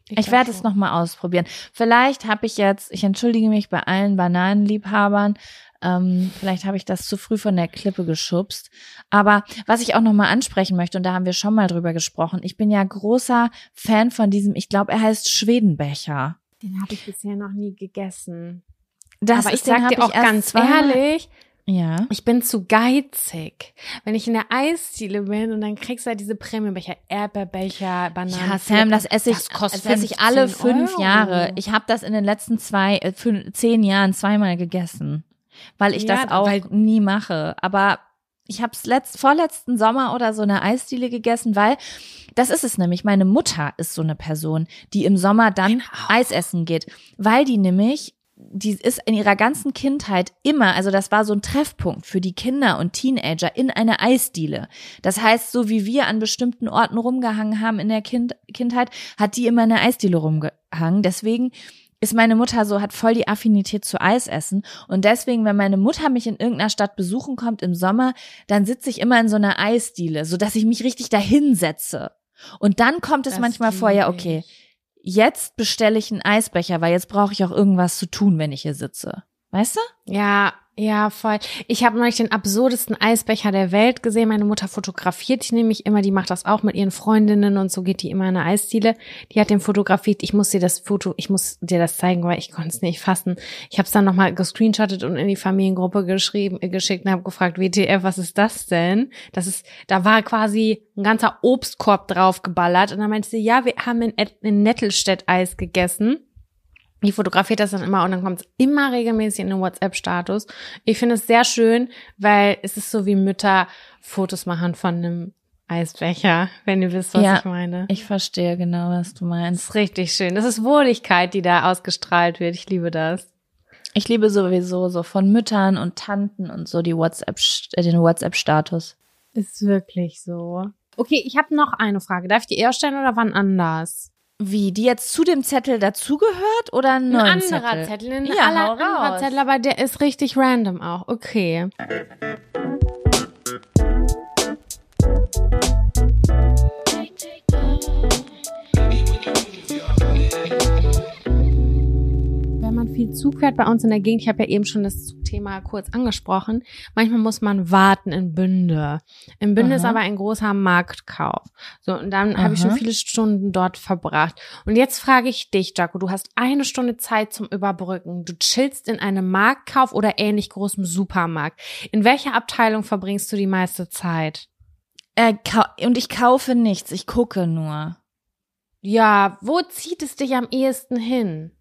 Ich, ich werde es nochmal ausprobieren. Vielleicht habe ich jetzt, ich entschuldige mich bei allen Bananenliebhabern, ähm, vielleicht habe ich das zu früh von der Klippe geschubst. Aber was ich auch nochmal ansprechen möchte, und da haben wir schon mal drüber gesprochen, ich bin ja großer Fan von diesem, ich glaube, er heißt Schwedenbecher. Den habe ich bisher noch nie gegessen. Das Aber ist, ich sag dir auch ganz ehrlich, ja. Ich bin zu geizig. Wenn ich in der Eisdiele bin und dann kriegst du halt diese Premiumbecher, Erdbeerbecher, Bananen. Ja, Sam, das esse ich, das kostet das esse ich alle fünf Euro. Jahre. Ich habe das in den letzten zwei, äh, fünf, zehn Jahren zweimal gegessen, weil ich ja, das auch nie mache. Aber ich habe es letzt, vorletzten Sommer oder so eine Eisdiele gegessen, weil das ist es nämlich. Meine Mutter ist so eine Person, die im Sommer dann Eis essen geht, weil die nämlich die ist in ihrer ganzen Kindheit immer, also das war so ein Treffpunkt für die Kinder und Teenager in einer Eisdiele. Das heißt, so wie wir an bestimmten Orten rumgehangen haben in der kind Kindheit, hat die immer in der Eisdiele rumgehangen. Deswegen ist meine Mutter so, hat voll die Affinität zu Eisessen. Und deswegen, wenn meine Mutter mich in irgendeiner Stadt besuchen kommt im Sommer, dann sitze ich immer in so einer Eisdiele, so dass ich mich richtig dahinsetze. Und dann kommt es das manchmal vor, ja, okay, jetzt bestelle ich einen Eisbecher, weil jetzt brauche ich auch irgendwas zu tun, wenn ich hier sitze. Weißt du? Ja, ja, voll. Ich habe neulich den absurdesten Eisbecher der Welt gesehen. Meine Mutter fotografiert die nämlich immer, die macht das auch mit ihren Freundinnen und so geht die immer in eine Eisdiele. Die hat den fotografiert. Ich muss dir das Foto, ich muss dir das zeigen, weil ich konnte es nicht fassen. Ich habe es dann nochmal gescreenshottet und in die Familiengruppe geschrieben, äh, geschickt und habe gefragt, WTF, was ist das denn? Das ist, da war quasi ein ganzer Obstkorb draufgeballert und dann meinte sie, ja, wir haben in, in Nettelstedt Eis gegessen die fotografiert das dann immer und dann kommt es immer regelmäßig in den WhatsApp-Status. Ich finde es sehr schön, weil es ist so wie Mütter Fotos machen von einem Eisbecher, wenn ihr wisst, was ja, ich meine. Ich verstehe genau, was du meinst. Das ist richtig schön. Das ist Wohligkeit, die da ausgestrahlt wird. Ich liebe das. Ich liebe sowieso so von Müttern und Tanten und so die WhatsApp, äh, den WhatsApp-Status. Ist wirklich so. Okay, ich habe noch eine Frage. Darf ich die eher stellen oder wann anders? Wie, die jetzt zu dem Zettel dazugehört oder ein, ein anderer Zettel? Zettel ein ja, anderer Zettel, aber der ist richtig random auch. Okay. Viel Zug fährt bei uns in der Gegend, ich habe ja eben schon das Thema kurz angesprochen, manchmal muss man warten in Bünde. In Bünde Aha. ist aber ein großer Marktkauf. So, und dann habe ich schon viele Stunden dort verbracht. Und jetzt frage ich dich, Jaco, du hast eine Stunde Zeit zum Überbrücken. Du chillst in einem Marktkauf oder ähnlich großem Supermarkt. In welcher Abteilung verbringst du die meiste Zeit? Äh, und ich kaufe nichts, ich gucke nur. Ja, wo zieht es dich am ehesten hin?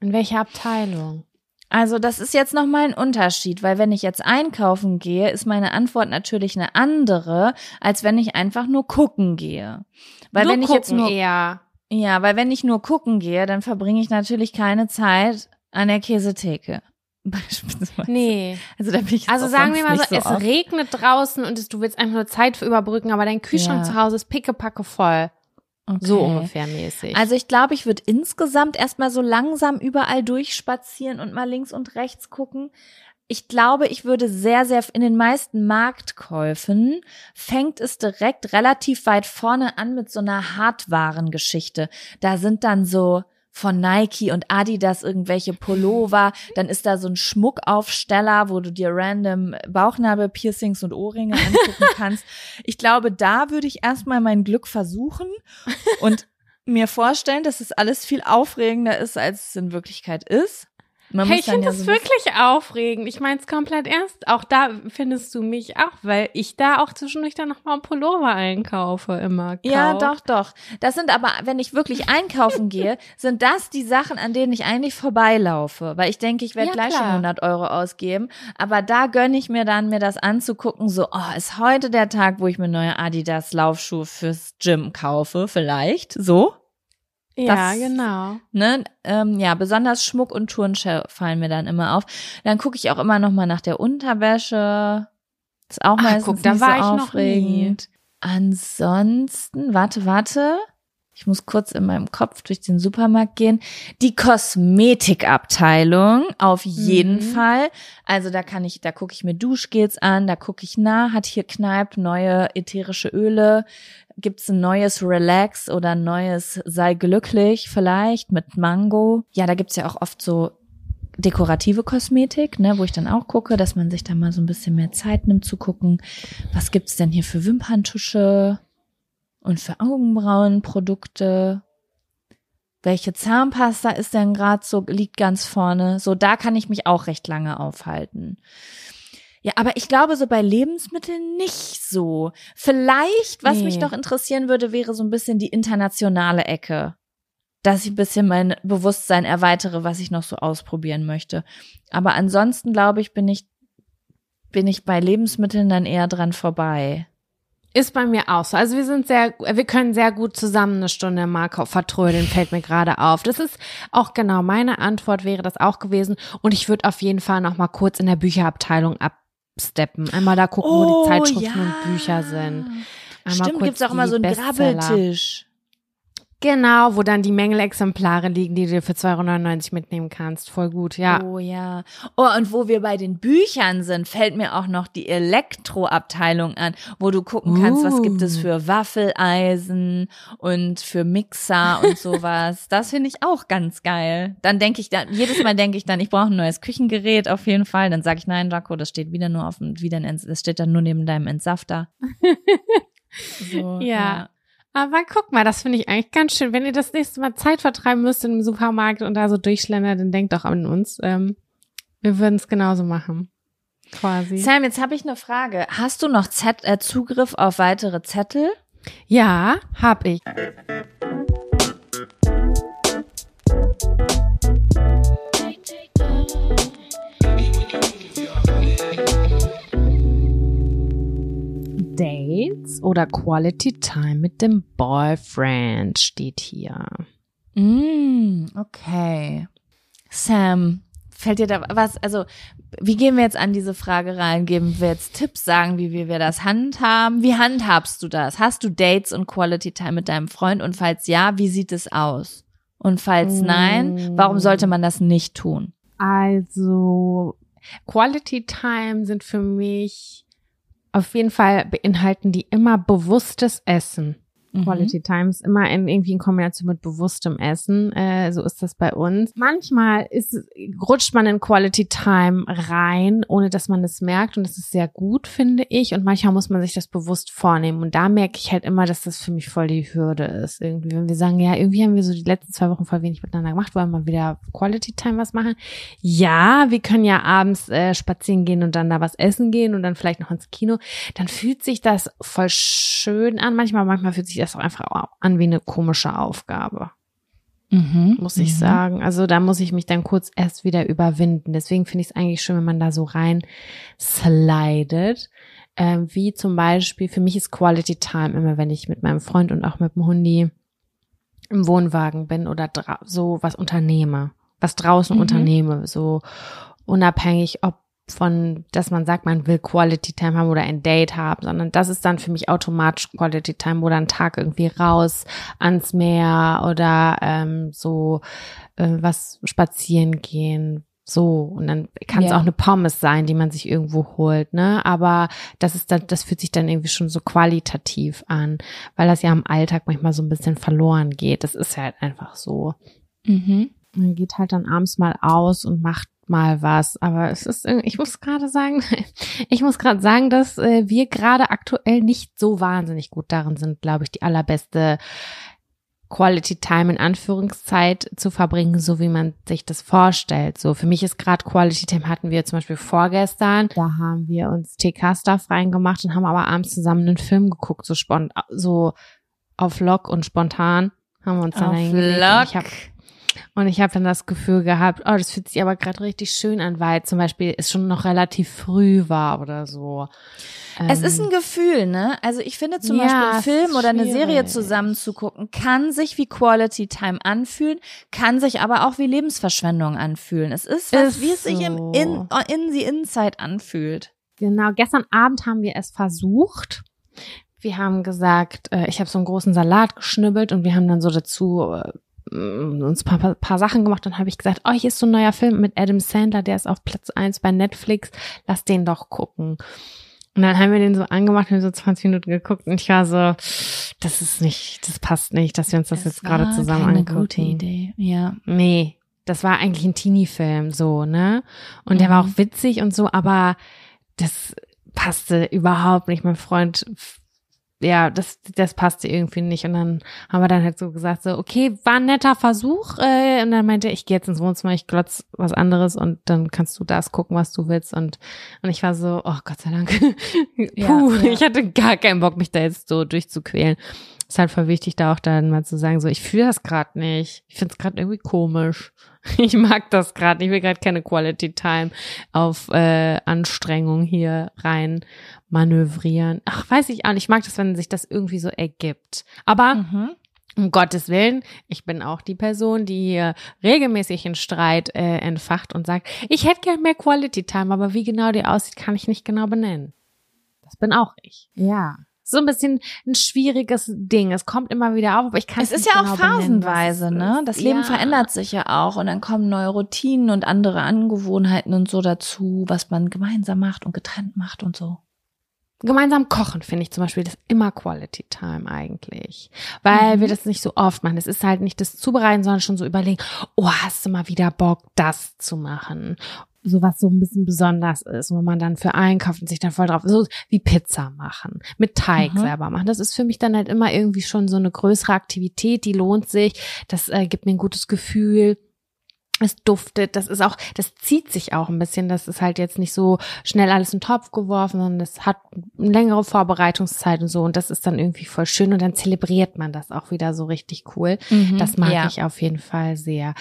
In welcher Abteilung? Also das ist jetzt nochmal ein Unterschied, weil wenn ich jetzt einkaufen gehe, ist meine Antwort natürlich eine andere, als wenn ich einfach nur gucken gehe. Weil nur wenn ich jetzt nur eher. Ja, weil wenn ich nur gucken gehe, dann verbringe ich natürlich keine Zeit an der Käsetheke. Beispielsweise. Nee. Also da bin ich Also sagen wir mal so, so es regnet draußen und es, du willst einfach nur Zeit für überbrücken, aber dein Kühlschrank ja. zu Hause ist pickepacke voll. Okay. So ungefähr mäßig. Also ich glaube, ich würde insgesamt erstmal so langsam überall durchspazieren und mal links und rechts gucken. Ich glaube, ich würde sehr, sehr in den meisten Marktkäufen fängt es direkt relativ weit vorne an mit so einer Hartwarengeschichte. Da sind dann so von Nike und Adidas irgendwelche Pullover, dann ist da so ein Schmuckaufsteller, wo du dir random Bauchnabel-Piercings und Ohrringe angucken kannst. Ich glaube, da würde ich erstmal mein Glück versuchen und mir vorstellen, dass es alles viel aufregender ist, als es in Wirklichkeit ist. Man hey, ich finde ja das so wirklich aufregend. Ich meine es komplett ernst. Auch da findest du mich auch, weil ich da auch zwischendurch dann nochmal ein Pullover einkaufe immer. Kauf. Ja, doch, doch. Das sind aber, wenn ich wirklich einkaufen gehe, sind das die Sachen, an denen ich eigentlich vorbeilaufe. Weil ich denke, ich werde ja, gleich schon 100 Euro ausgeben. Aber da gönne ich mir dann, mir das anzugucken, so, oh, ist heute der Tag, wo ich mir neue Adidas Laufschuhe fürs Gym kaufe, vielleicht. So. Ja, das, genau. Ne, ähm, ja, besonders Schmuck und Turnschuhe fallen mir dann immer auf. Dann gucke ich auch immer noch mal nach der Unterwäsche. Ist auch meistens Ach, guck, da war so ich aufregend. Noch nie. Ansonsten, warte, warte. Ich muss kurz in meinem Kopf durch den Supermarkt gehen. Die Kosmetikabteilung auf jeden mhm. Fall. Also da kann ich, da gucke ich mir Duschgels an, da gucke ich nach, hat hier Kneipp neue ätherische Öle, gibt's ein neues Relax oder ein neues Sei glücklich vielleicht mit Mango. Ja, da gibt's ja auch oft so dekorative Kosmetik, ne, wo ich dann auch gucke, dass man sich da mal so ein bisschen mehr Zeit nimmt zu gucken, was gibt's denn hier für Wimperntusche und für Augenbrauenprodukte. Welche Zahnpasta ist denn gerade so, liegt ganz vorne? So, da kann ich mich auch recht lange aufhalten. Ja, aber ich glaube so bei Lebensmitteln nicht so. Vielleicht, was nee. mich noch interessieren würde, wäre so ein bisschen die internationale Ecke dass ich ein bisschen mein Bewusstsein erweitere, was ich noch so ausprobieren möchte. Aber ansonsten glaube ich, bin ich, bin ich bei Lebensmitteln dann eher dran vorbei. Ist bei mir auch so. Also wir sind sehr, wir können sehr gut zusammen eine Stunde im Markov vertrödeln, fällt mir gerade auf. Das ist auch genau meine Antwort wäre das auch gewesen. Und ich würde auf jeden Fall noch mal kurz in der Bücherabteilung absteppen. Einmal da gucken, oh, wo die oh, Zeitschriften ja. und Bücher sind. Einmal Stimmt, gibt's auch immer so einen. Grabbeltisch. Genau, wo dann die Mängelexemplare liegen, die du dir für 2,99 mitnehmen kannst. Voll gut, ja. Oh ja. Oh, und wo wir bei den Büchern sind, fällt mir auch noch die Elektroabteilung an, wo du gucken kannst, uh. was gibt es uh. für Waffeleisen und für Mixer und sowas. das finde ich auch ganz geil. Dann denke ich dann, jedes Mal denke ich dann, ich brauche ein neues Küchengerät auf jeden Fall. Dann sage ich, nein, Jaco, das steht wieder nur auf dem, wieder ein, das steht dann nur neben deinem Entsafter. so, ja. ja. Aber guck mal, das finde ich eigentlich ganz schön. Wenn ihr das nächste Mal Zeit vertreiben müsst im Supermarkt und da so durchschlendert, dann denkt doch an uns. Ähm, wir würden es genauso machen. Quasi. Sam, jetzt habe ich eine Frage. Hast du noch Z äh, Zugriff auf weitere Zettel? Ja, hab ich. Dates oder Quality Time mit dem Boyfriend steht hier. Mm, okay. Sam, fällt dir da was, also wie gehen wir jetzt an diese Frage rein? Geben wir jetzt Tipps, sagen, wie wir das handhaben? Wie handhabst du das? Hast du Dates und Quality Time mit deinem Freund? Und falls ja, wie sieht es aus? Und falls nein, warum sollte man das nicht tun? Also, Quality Time sind für mich auf jeden Fall beinhalten die immer bewusstes Essen. Mhm. Quality Time ist immer in, irgendwie in Kombination mit bewusstem Essen. Äh, so ist das bei uns. Manchmal ist, rutscht man in Quality Time rein, ohne dass man es merkt. Und das ist sehr gut, finde ich. Und manchmal muss man sich das bewusst vornehmen. Und da merke ich halt immer, dass das für mich voll die Hürde ist. Irgendwie, wenn wir sagen, ja, irgendwie haben wir so die letzten zwei Wochen voll wenig miteinander gemacht, wollen wir wieder Quality Time was machen. Ja, wir können ja abends äh, spazieren gehen und dann da was essen gehen und dann vielleicht noch ins Kino. Dann fühlt sich das voll schön an. Manchmal, manchmal fühlt sich das auch einfach an wie eine komische Aufgabe. Mhm, muss ich mhm. sagen. Also da muss ich mich dann kurz erst wieder überwinden. Deswegen finde ich es eigentlich schön, wenn man da so rein slidet. Ähm, wie zum Beispiel, für mich ist Quality Time immer, wenn ich mit meinem Freund und auch mit dem Hundi im Wohnwagen bin oder so was unternehme, was draußen mhm. unternehme, so unabhängig, ob von, dass man sagt, man will Quality Time haben oder ein Date haben, sondern das ist dann für mich automatisch Quality Time, wo dann Tag irgendwie raus ans Meer oder ähm, so äh, was spazieren gehen, so und dann kann es ja. auch eine Pommes sein, die man sich irgendwo holt, ne? Aber das ist dann, das fühlt sich dann irgendwie schon so qualitativ an, weil das ja im Alltag manchmal so ein bisschen verloren geht. Das ist halt einfach so. Mhm. Man geht halt dann abends mal aus und macht mal was. Aber es ist, ich muss gerade sagen, ich muss gerade sagen, dass äh, wir gerade aktuell nicht so wahnsinnig gut darin sind, glaube ich, die allerbeste Quality Time in Anführungszeit zu verbringen, so wie man sich das vorstellt. So für mich ist gerade Quality Time hatten wir zum Beispiel vorgestern. Da haben wir uns TK-Stuff reingemacht und haben aber abends zusammen einen Film geguckt, so spontan, so auf Lock und spontan haben wir uns dann auf Lock. Ich hab, und ich habe dann das Gefühl gehabt, oh, das fühlt sich aber gerade richtig schön an, weil zum Beispiel es schon noch relativ früh war oder so. Es ist ein ähm, Gefühl, ne? Also ich finde zum ja, Beispiel einen Film oder eine Serie zusammen zu gucken, kann sich wie Quality Time anfühlen, kann sich aber auch wie Lebensverschwendung anfühlen. Es ist was, ist wie es so. sich im in, in the Inside anfühlt. Genau, gestern Abend haben wir es versucht Wir haben gesagt, äh, ich habe so einen großen Salat geschnibbelt und wir haben dann so dazu äh, uns paar, paar, paar Sachen gemacht. Dann habe ich gesagt, oh, hier ist so ein neuer Film mit Adam Sandler, der ist auf Platz eins bei Netflix. Lass den doch gucken. Und dann haben wir den so angemacht, haben so 20 Minuten geguckt und ich war so, das ist nicht, das passt nicht, dass wir uns das es jetzt gerade zusammen keine angucken. gute Idee, ja. Nee, das war eigentlich ein Teenie-Film, so, ne? Und mhm. der war mhm. auch witzig und so, aber das passte überhaupt nicht. Mein Freund ja, das, das passte irgendwie nicht. Und dann haben wir dann halt so gesagt, so, okay, war ein netter Versuch. Äh, und dann meinte er, ich gehe jetzt ins Wohnzimmer, ich glotz was anderes und dann kannst du das gucken, was du willst. Und, und ich war so, oh Gott sei Dank. Puh, ja, ja. ich hatte gar keinen Bock, mich da jetzt so durchzuquälen. Ist halt voll wichtig, da auch dann mal zu sagen, so, ich fühle das gerade nicht. Ich finde es gerade irgendwie komisch. Ich mag das gerade. Ich will gerade keine Quality Time auf äh, Anstrengung hier rein manövrieren. Ach, weiß ich auch nicht. Ich mag das, wenn sich das irgendwie so ergibt. Aber mhm. um Gottes Willen, ich bin auch die Person, die hier regelmäßig in Streit äh, entfacht und sagt, ich hätte gern mehr Quality Time, aber wie genau die aussieht, kann ich nicht genau benennen. Das bin auch ich. Ja so ein bisschen ein schwieriges Ding. Es kommt immer wieder auf, aber ich kann es. Es ist ja genau auch phasenweise, ne? Das Leben ja. verändert sich ja auch und dann kommen neue Routinen und andere Angewohnheiten und so dazu, was man gemeinsam macht und getrennt macht und so. Gemeinsam kochen finde ich zum Beispiel das immer Quality Time eigentlich, weil mhm. wir das nicht so oft machen. Es ist halt nicht das Zubereiten, sondern schon so überlegen, oh, hast du mal wieder Bock, das zu machen? So was so ein bisschen besonders ist, wo man dann für einkauft und sich dann voll drauf, so wie Pizza machen, mit Teig mhm. selber machen. Das ist für mich dann halt immer irgendwie schon so eine größere Aktivität, die lohnt sich. Das äh, gibt mir ein gutes Gefühl es duftet, das ist auch, das zieht sich auch ein bisschen, das ist halt jetzt nicht so schnell alles in den Topf geworfen, sondern das hat eine längere Vorbereitungszeit und so und das ist dann irgendwie voll schön und dann zelebriert man das auch wieder so richtig cool. Mhm, das mag ja. ich auf jeden Fall sehr.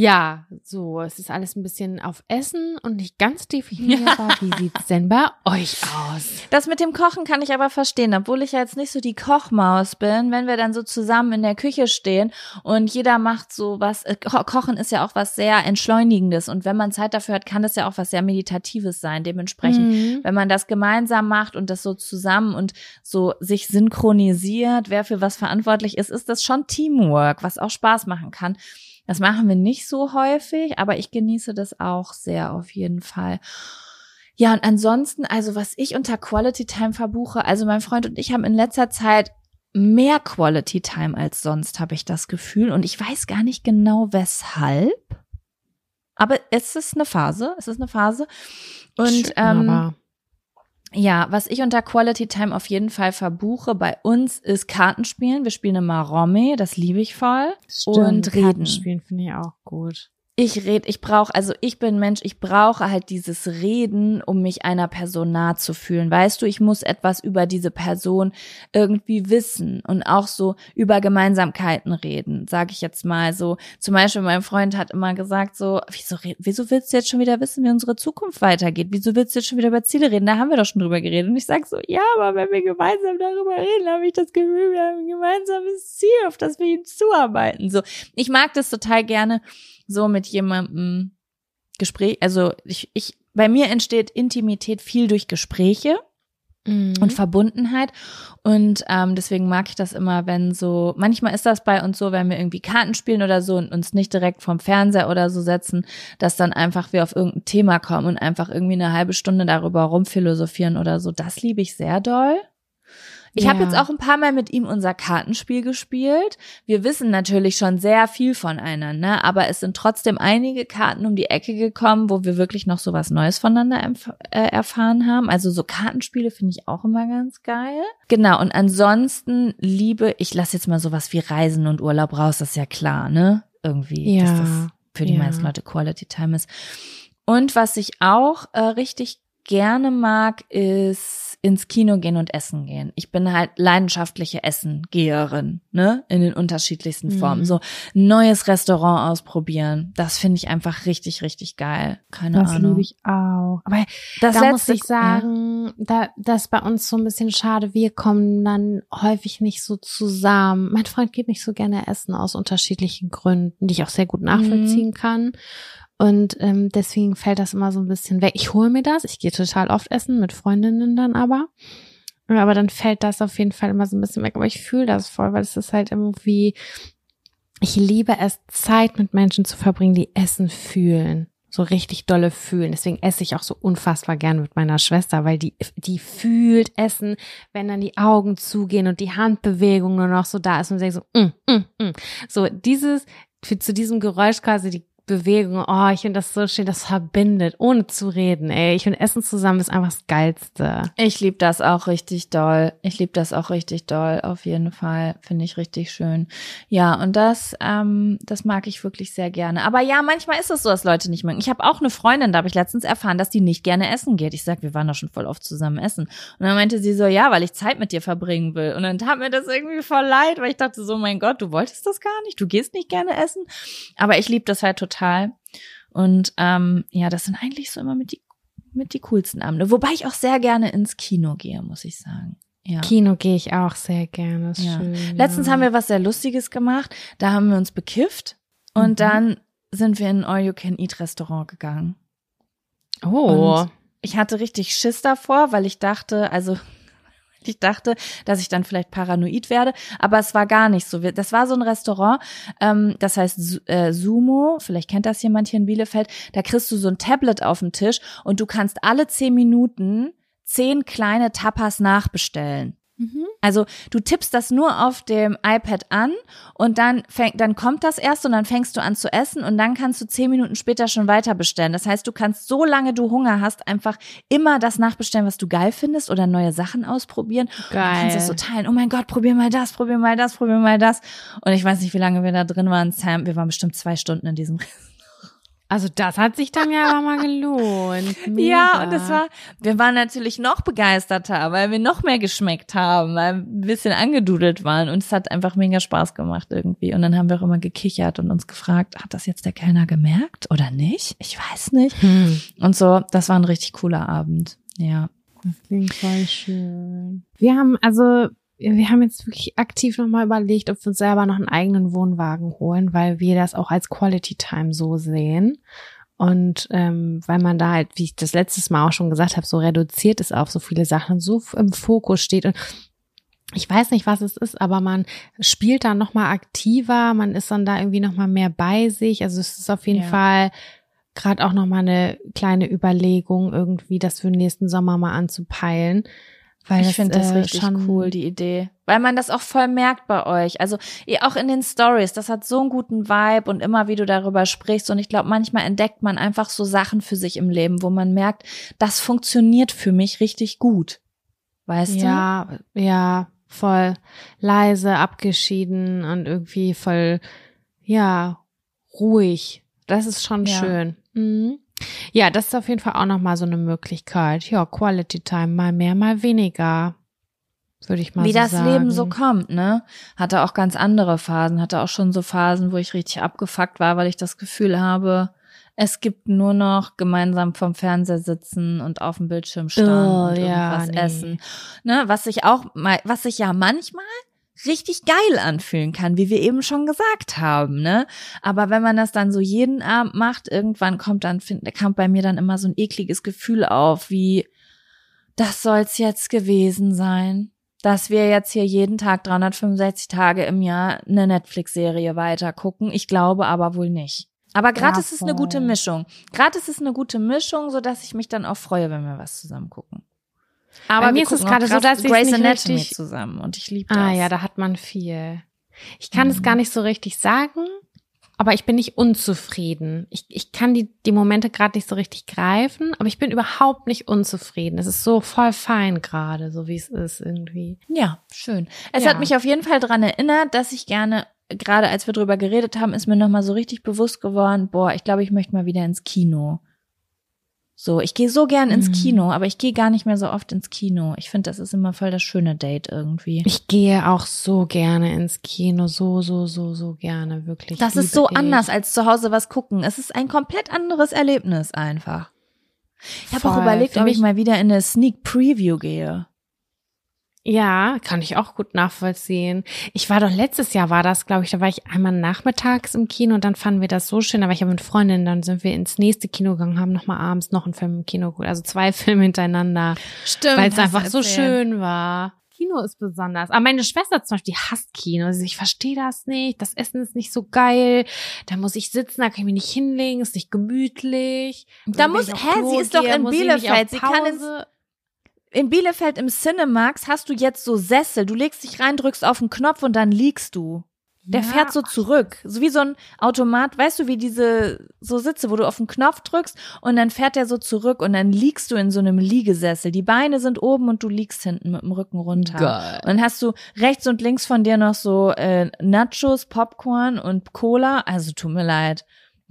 Ja, so, es ist alles ein bisschen auf Essen und nicht ganz definierbar. Ja. Wie sieht's denn bei euch aus? Das mit dem Kochen kann ich aber verstehen, obwohl ich ja jetzt nicht so die Kochmaus bin, wenn wir dann so zusammen in der Küche stehen und jeder macht so was, äh, Kochen ist ja auch was sehr Entschleunigendes. Und wenn man Zeit dafür hat, kann das ja auch was sehr Meditatives sein. Dementsprechend, mhm. wenn man das gemeinsam macht und das so zusammen und so sich synchronisiert, wer für was verantwortlich ist, ist das schon Teamwork, was auch Spaß machen kann. Das machen wir nicht so häufig, aber ich genieße das auch sehr auf jeden Fall. Ja, und ansonsten, also was ich unter Quality Time verbuche, also mein Freund und ich haben in letzter Zeit mehr Quality Time als sonst, habe ich das Gefühl. Und ich weiß gar nicht genau weshalb. Aber es ist eine Phase, es ist eine Phase. Und ähm, ja, was ich unter Quality Time auf jeden Fall verbuche bei uns ist Kartenspielen. Wir spielen immer Romme, das liebe ich voll. Stimmt, und reden. Kartenspielen finde ich auch gut ich rede, ich brauche, also ich bin Mensch, ich brauche halt dieses Reden, um mich einer Person nah zu fühlen. Weißt du, ich muss etwas über diese Person irgendwie wissen und auch so über Gemeinsamkeiten reden, sage ich jetzt mal so. Zum Beispiel mein Freund hat immer gesagt so, wieso, wieso willst du jetzt schon wieder wissen, wie unsere Zukunft weitergeht? Wieso willst du jetzt schon wieder über Ziele reden? Da haben wir doch schon drüber geredet. Und ich sag so, ja, aber wenn wir gemeinsam darüber reden, habe ich das Gefühl, wir haben ein gemeinsames Ziel, auf das wir ihn zuarbeiten. So, ich mag das total gerne so mit jemandem Gespräch, also ich, ich, bei mir entsteht Intimität viel durch Gespräche mhm. und Verbundenheit. Und ähm, deswegen mag ich das immer, wenn so, manchmal ist das bei uns so, wenn wir irgendwie Karten spielen oder so und uns nicht direkt vom Fernseher oder so setzen, dass dann einfach wir auf irgendein Thema kommen und einfach irgendwie eine halbe Stunde darüber rumphilosophieren oder so. Das liebe ich sehr doll. Ich ja. habe jetzt auch ein paar Mal mit ihm unser Kartenspiel gespielt. Wir wissen natürlich schon sehr viel voneinander, ne? aber es sind trotzdem einige Karten um die Ecke gekommen, wo wir wirklich noch so was Neues voneinander äh, erfahren haben. Also so Kartenspiele finde ich auch immer ganz geil. Genau, und ansonsten liebe, ich lasse jetzt mal sowas wie Reisen und Urlaub raus, das ist ja klar, ne? Irgendwie, ja. dass das für die ja. meisten Leute Quality Time ist. Und was ich auch äh, richtig gerne mag, ist ins Kino gehen und essen gehen. Ich bin halt leidenschaftliche Essengeherin, ne, in den unterschiedlichsten Formen. Mhm. So neues Restaurant ausprobieren, das finde ich einfach richtig, richtig geil. Keine das Ahnung. Das liebe ich auch. Aber das da muss ich sagen, ja. da das bei uns so ein bisschen schade. Wir kommen dann häufig nicht so zusammen. Mein Freund geht nicht so gerne essen aus unterschiedlichen Gründen, die ich auch sehr gut nachvollziehen mhm. kann. Und ähm, deswegen fällt das immer so ein bisschen weg. Ich hole mir das, ich gehe total oft essen, mit Freundinnen dann aber. aber dann fällt das auf jeden Fall immer so ein bisschen weg. Aber ich fühle das voll, weil es ist halt irgendwie, ich liebe es, Zeit mit Menschen zu verbringen, die Essen fühlen so richtig dolle fühlen. Deswegen esse ich auch so unfassbar gern mit meiner Schwester, weil die, die fühlt Essen, wenn dann die Augen zugehen und die Handbewegung nur noch so da ist und sie so, mm, mm, mm. so dieses, für, zu diesem Geräusch quasi die Bewegung. Oh, ich finde das so schön, das verbindet, ohne zu reden. Ey, ich finde Essen zusammen ist einfach das Geilste. Ich liebe das auch richtig doll. Ich liebe das auch richtig doll, auf jeden Fall. Finde ich richtig schön. Ja, und das, ähm, das mag ich wirklich sehr gerne. Aber ja, manchmal ist es so, dass Leute nicht mögen. Ich habe auch eine Freundin, da habe ich letztens erfahren, dass die nicht gerne essen geht. Ich sag, wir waren doch schon voll oft zusammen essen. Und dann meinte sie so, ja, weil ich Zeit mit dir verbringen will. Und dann tat mir das irgendwie voll leid, weil ich dachte so, mein Gott, du wolltest das gar nicht. Du gehst nicht gerne essen. Aber ich liebe das halt total total. Und ähm, ja, das sind eigentlich so immer mit die, mit die coolsten Abende. Wobei ich auch sehr gerne ins Kino gehe, muss ich sagen. Ja. Kino gehe ich auch sehr gerne. Ja. Schön, Letztens ja. haben wir was sehr Lustiges gemacht. Da haben wir uns bekifft und mhm. dann sind wir in ein All-You-Can-Eat-Restaurant gegangen. Oh. Und ich hatte richtig Schiss davor, weil ich dachte, also ich dachte, dass ich dann vielleicht paranoid werde, aber es war gar nicht so. Das war so ein Restaurant, ähm, das heißt äh, Sumo, vielleicht kennt das jemand hier in Bielefeld, da kriegst du so ein Tablet auf dem Tisch und du kannst alle zehn Minuten zehn kleine Tapas nachbestellen. Mhm. Also du tippst das nur auf dem iPad an und dann fängt, dann kommt das erst und dann fängst du an zu essen und dann kannst du zehn Minuten später schon weiter bestellen. Das heißt, du kannst so lange du Hunger hast einfach immer das nachbestellen, was du geil findest oder neue Sachen ausprobieren. Geil. Und kannst es so teilen. Oh mein Gott, probier mal das, probier mal das, probier mal das. Und ich weiß nicht, wie lange wir da drin waren, Sam. Wir waren bestimmt zwei Stunden in diesem also das hat sich dann ja aber mal gelohnt. Mega. Ja, und es war, wir waren natürlich noch begeisterter, weil wir noch mehr geschmeckt haben, weil wir ein bisschen angedudelt waren und es hat einfach mega Spaß gemacht irgendwie. Und dann haben wir auch immer gekichert und uns gefragt, hat das jetzt der Kellner gemerkt oder nicht? Ich weiß nicht. Hm. Und so, das war ein richtig cooler Abend. Ja. Das klingt voll schön. Wir haben also wir haben jetzt wirklich aktiv nochmal überlegt, ob wir uns selber noch einen eigenen Wohnwagen holen, weil wir das auch als Quality Time so sehen. Und ähm, weil man da halt, wie ich das letztes Mal auch schon gesagt habe, so reduziert ist auf so viele Sachen, so im Fokus steht. Und ich weiß nicht, was es ist, aber man spielt da nochmal aktiver, man ist dann da irgendwie nochmal mehr bei sich. Also es ist auf jeden ja. Fall gerade auch nochmal eine kleine Überlegung, irgendwie das für den nächsten Sommer mal anzupeilen. Weil ich finde das äh, richtig cool, die Idee. Weil man das auch voll merkt bei euch. Also auch in den Stories, das hat so einen guten Vibe und immer wie du darüber sprichst. Und ich glaube, manchmal entdeckt man einfach so Sachen für sich im Leben, wo man merkt, das funktioniert für mich richtig gut. Weißt ja, du? Ja, ja, voll leise, abgeschieden und irgendwie voll, ja, ruhig. Das ist schon ja. schön. Mhm. Ja, das ist auf jeden Fall auch nochmal so eine Möglichkeit. Ja, Quality Time, mal mehr, mal weniger. Würde ich mal Wie so das sagen. Leben so kommt, ne? Hatte auch ganz andere Phasen, hatte auch schon so Phasen, wo ich richtig abgefuckt war, weil ich das Gefühl habe, es gibt nur noch gemeinsam vom Fernseher sitzen und auf dem Bildschirm starren oh, und irgendwas ja, nee. essen. Ne, was ich auch mal, was ich ja manchmal richtig geil anfühlen kann, wie wir eben schon gesagt haben, ne? Aber wenn man das dann so jeden Abend macht, irgendwann kommt dann, find, kommt bei mir dann immer so ein ekliges Gefühl auf, wie, das soll's jetzt gewesen sein, dass wir jetzt hier jeden Tag 365 Tage im Jahr eine Netflix-Serie weiter gucken. Ich glaube aber wohl nicht. Aber gratis ja, ist eine gute Mischung. Gratis ist eine gute Mischung, so dass ich mich dann auch freue, wenn wir was zusammen gucken. Aber Bei mir ist es gerade so, dass ich Grey's Anatomy richtig zusammen und ich liebe ah das. Ah ja, da hat man viel. Ich kann mhm. es gar nicht so richtig sagen, aber ich bin nicht unzufrieden. Ich, ich kann die, die Momente gerade nicht so richtig greifen, aber ich bin überhaupt nicht unzufrieden. Es ist so voll fein gerade, so wie es ist irgendwie. Ja, schön. Es ja. hat mich auf jeden Fall dran erinnert, dass ich gerne gerade als wir drüber geredet haben, ist mir nochmal so richtig bewusst geworden, boah, ich glaube, ich möchte mal wieder ins Kino. So, ich gehe so gern ins mhm. Kino, aber ich gehe gar nicht mehr so oft ins Kino. Ich finde, das ist immer voll das schöne Date irgendwie. Ich gehe auch so gerne ins Kino, so, so, so, so gerne, wirklich. Das ist so ich. anders als zu Hause was gucken. Es ist ein komplett anderes Erlebnis einfach. Ich habe auch überlegt, ob ich mal wieder in eine Sneak Preview gehe. Ja, kann ich auch gut nachvollziehen. Ich war doch letztes Jahr war das, glaube ich, da war ich einmal nachmittags im Kino und dann fanden wir das so schön, da war ich ja mit Freundinnen, dann sind wir ins nächste Kino gegangen, haben nochmal abends noch einen Film im Kino geguckt, also zwei Filme hintereinander. Stimmt. Weil es einfach so schön war. Kino ist besonders. Aber meine Schwester zum Beispiel, die hasst Kino. Also ich verstehe das nicht. Das Essen ist nicht so geil. Da muss ich sitzen, da kann ich mich nicht hinlegen, ist nicht gemütlich. Da muss, hä, sie ist doch in Bielefeld. Sie kann ins, in Bielefeld im Cinemax hast du jetzt so Sessel. Du legst dich rein, drückst auf den Knopf und dann liegst du. Der ja. fährt so zurück. So wie so ein Automat, weißt du, wie diese so Sitze, wo du auf den Knopf drückst und dann fährt der so zurück und dann liegst du in so einem Liegesessel. Die Beine sind oben und du liegst hinten mit dem Rücken runter. Geil. Und dann hast du rechts und links von dir noch so äh, Nachos, Popcorn und Cola. Also tut mir leid.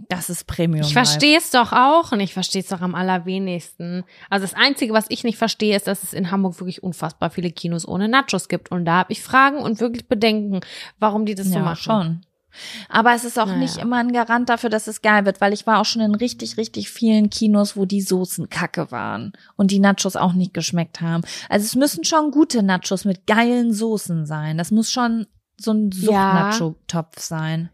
Das ist Premium. Ich verstehe es doch auch und ich verstehe es doch am allerwenigsten. Also das Einzige, was ich nicht verstehe, ist, dass es in Hamburg wirklich unfassbar viele Kinos ohne Nachos gibt. Und da habe ich Fragen und wirklich Bedenken, warum die das ja, so machen. schon. Aber es ist auch naja. nicht immer ein Garant dafür, dass es geil wird, weil ich war auch schon in richtig, richtig vielen Kinos, wo die Soßen kacke waren und die Nachos auch nicht geschmeckt haben. Also es müssen schon gute Nachos mit geilen Soßen sein. Das muss schon so ein Sucht-Nacho-Topf sein.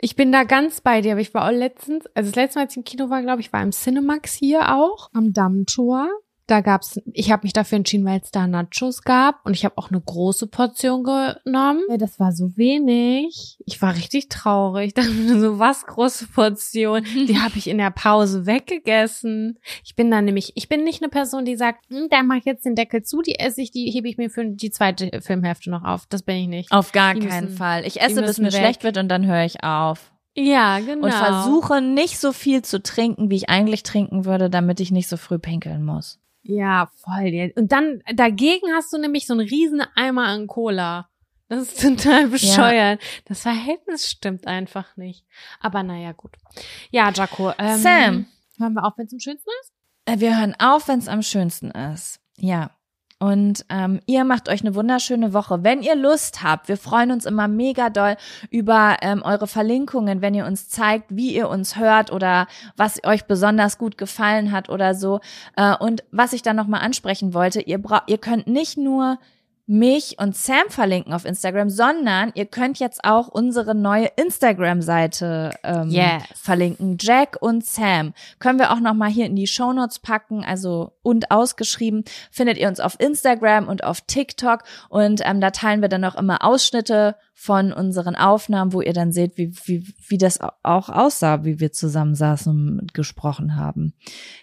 Ich bin da ganz bei dir, aber ich war auch letztens, also das letzte Mal, als ich im Kino war, glaube ich, war im Cinemax hier auch, am Dammtor. Da gab's, ich habe mich dafür entschieden, weil es da Nachos gab und ich habe auch eine große Portion genommen. Ja, das war so wenig. Ich war richtig traurig. Dann so was große Portion. Die habe ich in der Pause weggegessen. Ich bin dann nämlich, ich bin nicht eine Person, die sagt, hm, da mach ich jetzt den Deckel zu, die esse ich, die hebe ich mir für die zweite Filmhälfte noch auf. Das bin ich nicht. Auf gar die keinen müssen, Fall. Ich esse, bis mir weg. schlecht wird und dann höre ich auf. Ja, genau. Und versuche nicht so viel zu trinken, wie ich eigentlich trinken würde, damit ich nicht so früh pinkeln muss. Ja, voll. Und dann dagegen hast du nämlich so einen riesen Eimer an Cola. Das ist total bescheuert. Ja. Das Verhältnis stimmt einfach nicht. Aber naja, gut. Ja, Jaco. Ähm, Sam. Hören wir auf, wenn es am schönsten ist? Äh, wir hören auf, wenn es am schönsten ist. Ja. Und ähm, ihr macht euch eine wunderschöne Woche. Wenn ihr Lust habt, wir freuen uns immer mega doll über ähm, eure Verlinkungen, wenn ihr uns zeigt, wie ihr uns hört oder was euch besonders gut gefallen hat oder so. Äh, und was ich dann nochmal ansprechen wollte, ihr, bra ihr könnt nicht nur mich und Sam verlinken auf Instagram, sondern ihr könnt jetzt auch unsere neue Instagram-Seite ähm, yes. verlinken. Jack und Sam. Können wir auch nochmal hier in die Show Notes packen, also und ausgeschrieben, findet ihr uns auf Instagram und auf TikTok und ähm, da teilen wir dann auch immer Ausschnitte von unseren Aufnahmen, wo ihr dann seht, wie, wie, wie das auch aussah, wie wir zusammen saßen und gesprochen haben.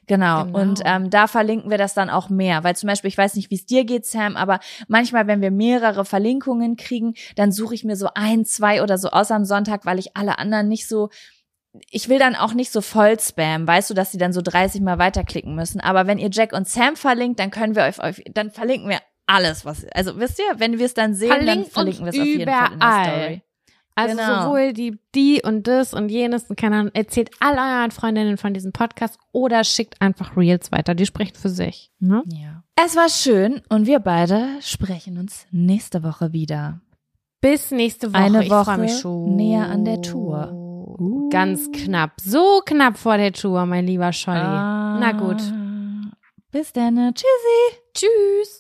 Genau. genau. Und ähm, da verlinken wir das dann auch mehr, weil zum Beispiel, ich weiß nicht, wie es dir geht, Sam, aber manchmal, wenn wir mehrere Verlinkungen kriegen, dann suche ich mir so ein, zwei oder so aus am Sonntag, weil ich alle anderen nicht so ich will dann auch nicht so voll spam, weißt du, dass sie dann so 30 mal weiterklicken müssen. Aber wenn ihr Jack und Sam verlinkt, dann können wir euch, dann verlinken wir alles, was, also wisst ihr, wenn wir es dann sehen, Verlinkt dann verlinken wir es auf jeden Fall in der Story. Also genau. sowohl die, die und das und jenes und keine Ahnung, erzählt all euren Freundinnen von diesem Podcast oder schickt einfach Reels weiter. Die sprechen für sich. Ne? Ja. Es war schön und wir beide sprechen uns nächste Woche wieder. Bis nächste Woche. Eine Woche ich schon. näher an der Tour. Uh. Ganz knapp. So knapp vor der Tour, mein lieber Scholli. Ah. Na gut. Bis dann. Tschüssi. Tschüss.